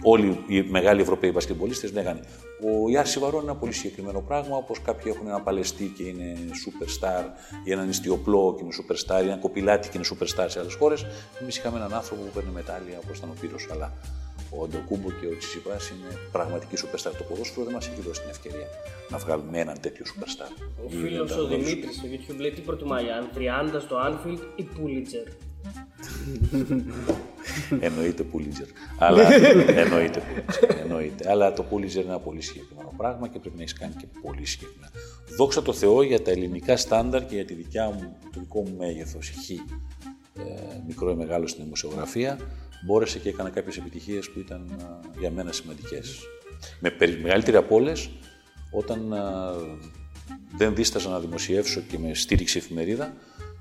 όλοι οι μεγάλοι Ευρωπαίοι μπασκετμπολίστες λέγανε ο Ιάρ Σιβαρό είναι ένα πολύ συγκεκριμένο πράγμα, όπως κάποιοι έχουν ένα παλαιστή και είναι superstar, ή έναν ιστιοπλό και είναι superstar, ή ένα κοπηλάτη και είναι superstar σε άλλες χώρες. Εμείς είχαμε έναν άνθρωπο που παίρνει μετάλλια όπως ήταν ο Πύρος, αλλά ο Αντοκούμπο και ο Τσιτσιπάς είναι πραγματικοί superstar. Το ποδόσφαιρο δεν μας έχει δώσει την ευκαιρία να βγάλουμε έναν τέτοιο superstar.
Ο
Ή
φίλος
να
ο
γνωρίσουμε.
Δημήτρης στο YouTube λέει τι προτιμάει, αν 30 στο Anfield ή Pulitzer;
Εννοείται Πούλιτζερ. Αλλά εννοείται Pulitzer. Εννοείται. Αλλά το Πούλιτζερ είναι ένα πολύ συγκεκριμένο πράγμα και πρέπει να έχεις κάνει και πολύ συγκεκριμένα. Δόξα τω Θεώ για τα ελληνικά στάνταρ και για τη δικιά μου, το δικό μου μέγεθος, χ, ε, μικρό ή μεγάλο στην δημοσιογραφία, μπόρεσε και έκανε κάποιες επιτυχίες που ήταν ε, για μένα σημαντικές. Με περι- μεγαλύτερη από όλες, όταν ε, δεν δίσταζα να δημοσιεύσω και με στήριξε η εφημερίδα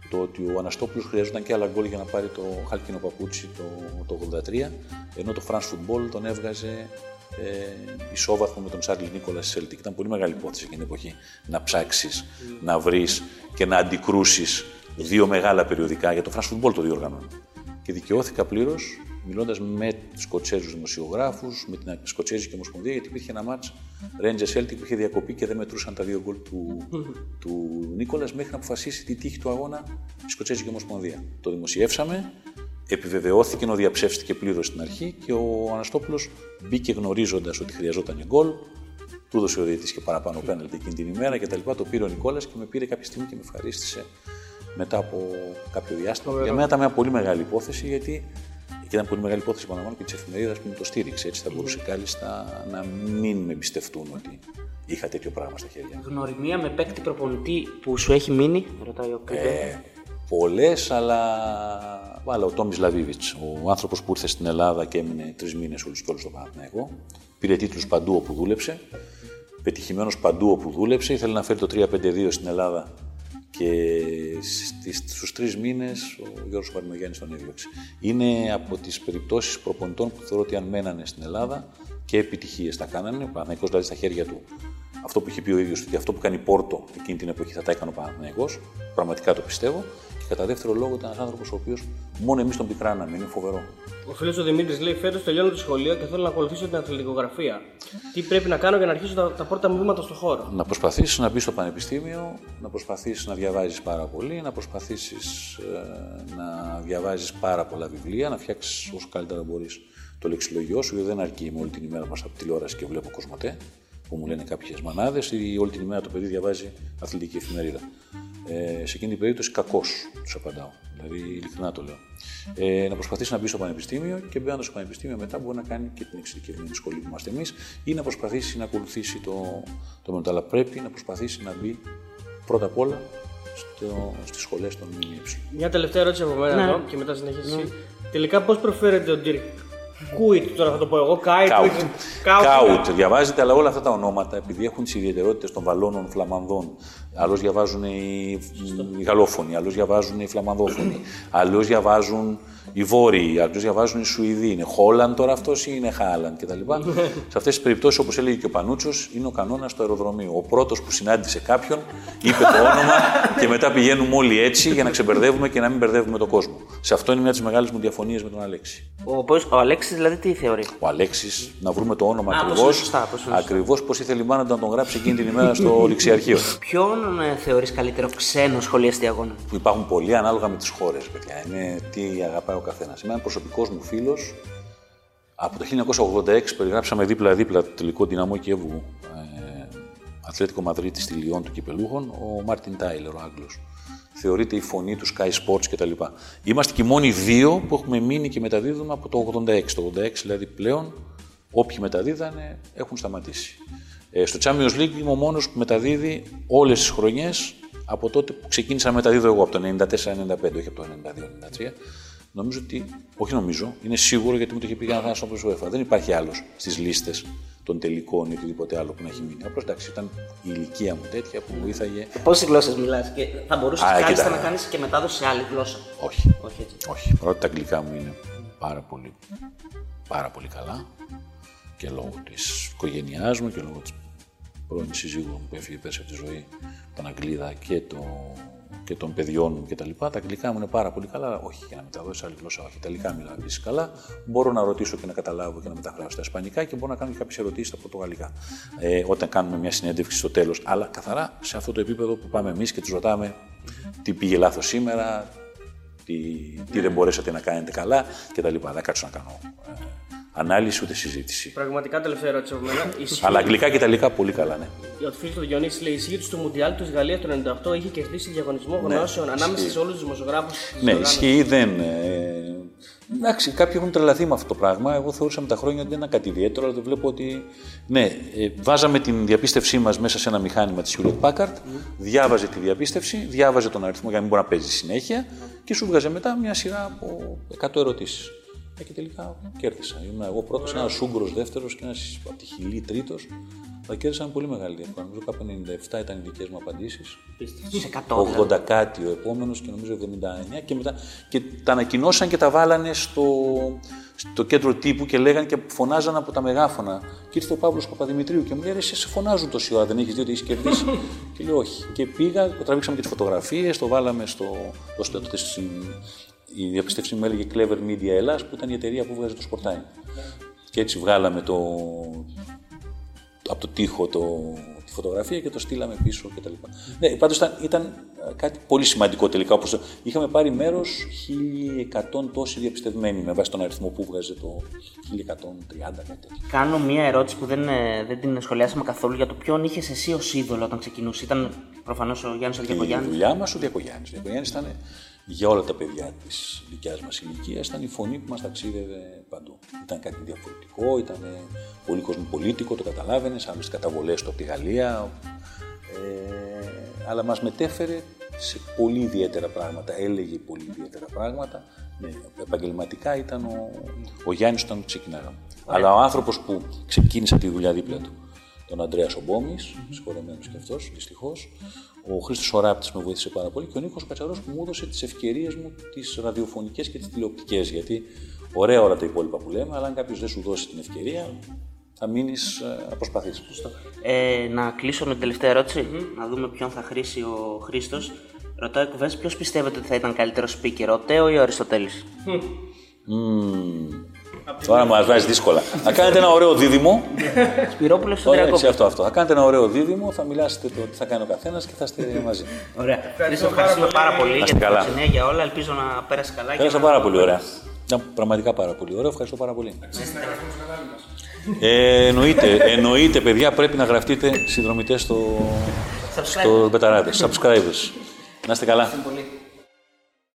το ότι ο Αναστόπουλος χρειαζόταν και άλλα γκολ για να πάρει το χάλκινο παπούτσι το, το 83, ενώ το France Football τον έβγαζε ε, ισόβαθμο με τον Τσάρλι Νίκολας στη Celtic. Ήταν πολύ μεγάλη υπόθεση εκείνη την εποχή να ψάξεις, να βρεις και να αντικρούσεις δύο μεγάλα περιοδικά για το France Football το διοργανώνει. Και δικαιώθηκα πλήρως μιλώντας με τους Σκοτσέζους δημοσιογράφους, με την Σκοτσέζικη Ομοσπονδία, γιατί υπήρχε ένα μάτς Rangers Celtic που είχε διακοπεί και δεν μετρούσαν τα δύο γκολ του, του Νίκολας μέχρι να αποφασίσει τη τύχη του αγώνα η Σκοτσέζικη Ομοσπονδία. Το δημοσιεύσαμε, επιβεβαιώθηκε ενώ διαψεύστηκε πλήρως στην αρχή και ο Αναστόπουλος μπήκε γνωρίζοντας ότι χρειαζόταν γκολ. Του έδωσε ο διαιτητής και παραπάνω πέναλτι εκείνη την ημέρα και τα λοιπά. Το πήρε ο Νικόλα και με πήρε κάποια στιγμή και με ευχαρίστησε μετά από κάποιο διάστημα. Για μένα ήταν μια πολύ μεγάλη υπόθεση γιατί και ήταν πολύ μεγάλη υπόθεση επαναλαμβάνω και της εφημερίδας που μου το στήριξε. Έτσι θα μπορούσε κάλλιστα να μην με εμπιστευτούν ότι είχα τέτοιο πράγμα στα χέρια μου.
Γνωριμία με παίκτη προπονητή που σου έχει μείνει, ρωτάει ο Κρυβέ.
Ε, Πολλές, αλλά. Βάλα ο Τόμις Λαβίβιτς, ο άνθρωπος που ήρθε στην Ελλάδα και έμεινε τρεις μήνες όλου και όλου στο Παναθηναϊκό. Πήρε τίτλους παντού όπου δούλεψε. Πετυχημένος παντού όπου δούλεψε. Ήθελε να φέρει το 3-5-2 στην Ελλάδα και στις, στους τρεις μήνες ο Γιώργος Παρμογιάννης τον έδιωξε. Είναι από τις περιπτώσεις προπονητών που θεωρώ ότι αν μένανε στην Ελλάδα και επιτυχίες τα κάνανε, ο Παναθηναϊκός δηλαδή στα χέρια του αυτό που είχε πει ο ίδιος ότι αυτό που κάνει Πόρτο εκείνη την εποχή θα τα έκανε ο Παναθηναϊκός, πραγματικά το πιστεύω. Και κατά δεύτερο λόγο ήταν ένας άνθρωπος ο οποίος μόνο εμείς τον πικράναμε, είναι φοβερό.
Ο φίλος ο Δημήτρης λέει: Φέτος τελειώνω το σχολείο και θέλω να ακολουθήσω την αθλητικογραφία. Τι πρέπει να κάνω για να αρχίσω τα, τα πρώτα μου βήματα στο χώρο;
Να προσπαθήσεις να μπεις στο πανεπιστήμιο, να προσπαθήσεις να διαβάζεις πάρα πολύ, να προσπαθήσεις ε, να διαβάζεις πάρα πολλά βιβλία, να φτιάξεις όσο καλύτερα μπορείς το λεξιλογιό σου, γιατί δεν αρκεί με όλη την ημέρα μας από τηλεόραση και βλέπω κοσμοτέ. που μου λένε κάποιες μανάδες, ή όλη την ημέρα το παιδί διαβάζει αθλητική εφημερίδα. Ε, σε εκείνη την περίπτωση, κακώ τους απαντάω. Δηλαδή, ειλικρινά το λέω. Ε, να προσπαθήσει να μπει στο πανεπιστήμιο και μπαίνοντα στο πανεπιστήμιο μετά μπορεί να κάνει και την εξειδικευμένη σχολή που είμαστε εμείς ή να προσπαθήσει να ακολουθήσει το, το μέλλον. Αλλά πρέπει να προσπαθήσει να μπει πρώτα απ' όλα στο, στις σχολές των ΜΜΕ.
Μια τελευταία ερώτηση από μένα
Ναι.
εδώ και μετά συνεχίζεις. εσύ. Τελικά πώς προφέρεται ο Dirk Κούιτ, τώρα θα το πω εγώ. Κάιτ.
Κάουτ.
Κάουτ.
Κάουτ. Διαβάζετε, αλλά όλα αυτά τα ονόματα, επειδή έχουν τις ιδιαιτερότητες των Βαλώνων Φλαμανδών, άλλως διαβάζουν οι, οι Γαλλόφωνοι, άλλως διαβάζουν οι Φλαμανδόφωνοι, άλλως διαβάζουν οι Βόρειοι, άλλως διαβάζουν οι Σουηδοί. Είναι Χόλαντ τώρα αυτός ή είναι Χάλαντ κτλ. Σε αυτές τις περιπτώσεις, όπως έλεγε και ο Πανούτσος, είναι ο κανόνας του αεροδρομίου. Ο πρώτος που συνάντησε κάποιον είπε το όνομα και μετά πηγαίνουμε όλοι έτσι για να ξεμπερδεύουμε και να μην μπερδεύουμε τον κόσμο. Σε αυτό είναι μια από τις μεγάλες μου διαφωνίες με τον Αλέξη.
Ο, πώς- ο Αλέξης δηλαδή τι θεωρεί;
Ο Αλέξης, να βρούμε το όνομα
Α, πώς
ακριβώς.
είναι σωστά, πώς είναι σωστά.
Ακριβώς πώς ήθελε η μάνα του να τον γράψει εκείνη την ημέρα στο ληξιαρχείο.
Ποιον ε, θεωρείς καλύτερο ξένο σχολιαστή αγώνα;
που υπάρχουν πολλοί ανάλογα με τις χώρες, παιδιά. Είναι τι αγαπάει ο καθένας. Είμαι προσωπικός μου φίλος. Από το 1986 περιγράψαμε δίπλα-δίπλα το τελικό δυναμό Κιέβου ε, Αθλέτικο Μαδρίτη στη Λιόν του Κυπελούχων, ο Μάρτιν Τάιλερ, ο Άγγλος. Θεωρείται η φωνή του Sky Sports κτλ. Είμαστε και οι μόνοι δύο που έχουμε μείνει και μεταδίδουμε από το 86. Το 86 δηλαδή πλέον όποιοι μεταδίδανε έχουν σταματήσει. Ε, στο Champions League είμαι ο μόνος που μεταδίδει όλες τις χρονιές από τότε που ξεκίνησα να μεταδίδω εγώ, από το 94-95, όχι από το 92-93. Νομίζω ότι, όχι νομίζω, είναι σίγουρο γιατί μου το είχε πει ένα θάνατο από UEFA. Δεν υπάρχει άλλος στις λίστες των τελικών ή οτιδήποτε άλλο που να έχει μείνει. Απλώς εντάξει, ήταν η ηλικία μου τέτοια που μου βοήθαγε.
Πόσες γλώσσες μιλάς και θα μπορούσες
Α,
κάλλιστα
κοίτα.
να κάνεις και μετάδοση σε άλλη γλώσσα;
Όχι.
Όχι έτσι.
Όχι. Παρότι τα αγγλικά μου είναι πάρα πολύ, πάρα πολύ καλά και λόγω της οικογένειάς μου και λόγω της πρώην σύζυγου μου που έφυγε πέρσι από τη ζωή, τον Αγγλίδα και, το, και των παιδιών μου κτλ. Τα, τα αγγλικά μου είναι πάρα πολύ καλά, αλλά όχι για να μεταδώσω σε άλλη γλώσσα. Όχι, Ιταλικά μιλάω επίσης καλά. Μπορώ να ρωτήσω και να καταλάβω και να μεταφράσω στα Ισπανικά και μπορώ να κάνω και κάποιες ερωτήσεις στα Πορτογαλικά. Ε, όταν κάνουμε μια συνέντευξη στο τέλος. Αλλά καθαρά σε αυτό το επίπεδο που πάμε εμείς και τους ρωτάμε τι πήγε λάθος σήμερα, τι, τι δεν μπορέσατε να κάνετε καλά κτλ. Δεν κάτσω να κάνω ε, ανάλυση ούτε συζήτηση.
Πραγματικά τελευταία ερώτηση από μένα. Ισχύει-
Αλλά αγγλικά και ιταλικά πολύ καλά, ναι.
Ο φίλο του Διονύσης λέει: Ισχύει ότι στο Μουντιάλ του Γαλλία το 98 είχε κερδίσει διαγωνισμό γνώσεων ανάμεσα σε όλους τους δημοσιογράφους.
Ναι, ισχύει, δεν. Ε, εντάξει, κάποιοι έχουν τρελαθεί με αυτό το πράγμα. Εγώ θεωρούσα με τα χρόνια ότι δεν ήταν κάτι ιδιαίτερο, αλλά το βλέπω ότι. Ναι, ε, βάζαμε την διαπίστευσή μας μέσα σε ένα μηχάνημα της Hewlett Packard, διάβαζε τη διαπίστευση, διάβαζε τον αριθμό για να μην μπορεί να παίζει συνέχεια και σου βγάζε μετά μια σειρά από 100 ερωτήσεις. Ε, και τελικά κέρδισα. Ήμουν εγώ πρώτος, ένας Ούγκρο δεύτερος και ένας από τη Χιλή τρίτος. Αλλά κέρδισα με πολύ μεγάλη διαφορά. Νομίζω κάπου 97 ήταν οι δικές μου απαντήσεις.
Σε 100. δηλαδή.
80 κάτι ο επόμενος και νομίζω 79 και μετά. Και τα ανακοινώσαν και τα βάλανε στο, στο κέντρο τύπου και λέγανε και φωνάζαν από τα μεγάφωνα. Και ήρθε ο Παύλος Παπαδημητρίου και μου λέει: «Ρε, Σε σε φωνάζουν τόση ώρα, δεν έχεις δει ότι έχεις κερδίσει; και λέω: Όχι. Και πήγα, το τραβήξαμε και τις φωτογραφίες, το βάλαμε στο. Το, στο, τότε στην- η διαπίστευσή μου έλεγε Clever Media Ελλάς που ήταν η εταιρεία που βγάζει το Sportime. Και έτσι βγάλαμε το, από το τοίχο το, τη φωτογραφία και το στείλαμε πίσω κτλ. Ναι, πάντως ήταν, ήταν ε, κάτι πολύ σημαντικό τελικά. Όπως το- είχαμε πάρει μέρος 1100 τόσοι διαπιστευμένοι με βάση τον αριθμό που βγάζε το 1130 κάτι τέτοιο.
Κάνω μία ερώτηση που δεν, ε, δεν την σχολιάσαμε καθόλου για το ποιον είχες εσύ ως είδωλο όταν ξεκινούσε. Ήταν προφανώς ο Γιάννης ο
Η
Διακογιάννη.
δουλειά μας ο Διακογιάννης. Ο Διακογιάννης ήταν για όλα τα παιδιά της δικιάς μας ηλικίας, ήταν η φωνή που μας ταξίδευε παντού. Ήταν κάτι διαφορετικό, ήταν πολύ κοσμοπολίτικο, το καταλάβαινες, άλλες καταβολές του από τη Γαλλία, ε, αλλά μας μετέφερε σε πολύ ιδιαίτερα πράγματα, έλεγε πολύ ιδιαίτερα πράγματα. Ναι, επαγγελματικά ήταν ο, ο Γιάννης όταν ξεκινάγαμε. Αλλά ο άνθρωπος που ξεκίνησε τη δουλειά δίπλα του, τον Αντρέα Σομπόμη, συγχωρεμένος και αυτός, δυστυχώς. Ο Χρήστος Οράπτης με βοήθησε πάρα πολύ και ο Νίκος Κατσαρός που μου έδωσε τις ευκαιρίες μου, τις ραδιοφωνικές και τις τηλεοπτικές. Γιατί ωραία όλα τα υπόλοιπα που λέμε, αλλά αν κάποιος δεν σου δώσει την ευκαιρία, θα μείνεις να προσπαθεί.
Ε, να κλείσω με την τελευταία ερώτηση. Να δούμε ποιον θα χρήσει ο Χρήστος. Ρωτάω εκβέ, ποιος πιστεύετε ότι θα ήταν καλύτερος speaker, ο Τέο ή ο Αριστοτέλης;
Τώρα μας βάζεις δύσκολα. Θα κάνετε ένα ωραίο δίδυμο.
Σπυρόπουλος στον
Ωραία, έτσι,
Τριακό.
αυτό, αυτό. Θα κάνετε ένα ωραίο δίδυμο, θα μιλάσετε το τι θα κάνει ο καθένας και θα είστε μαζί.
Ωραία. Χρήστο, ευχαριστούμε πάρα πολύ για
είστε
την
καλά.
προξενία για όλα. Ελπίζω να πέρασε καλά. και
Πέρασα
να-
πάρα πολύ ωραία. Ήταν πραγματικά πάρα πολύ ωραίο. Ευχαριστώ πάρα πολύ. Ε, εννοείται, εννοείται, παιδιά, πρέπει να γραφτείτε συνδρομητές στο,
Subscribe.
στο Μπεταράδες. Subscribers. Να είστε καλά.
Πολύ.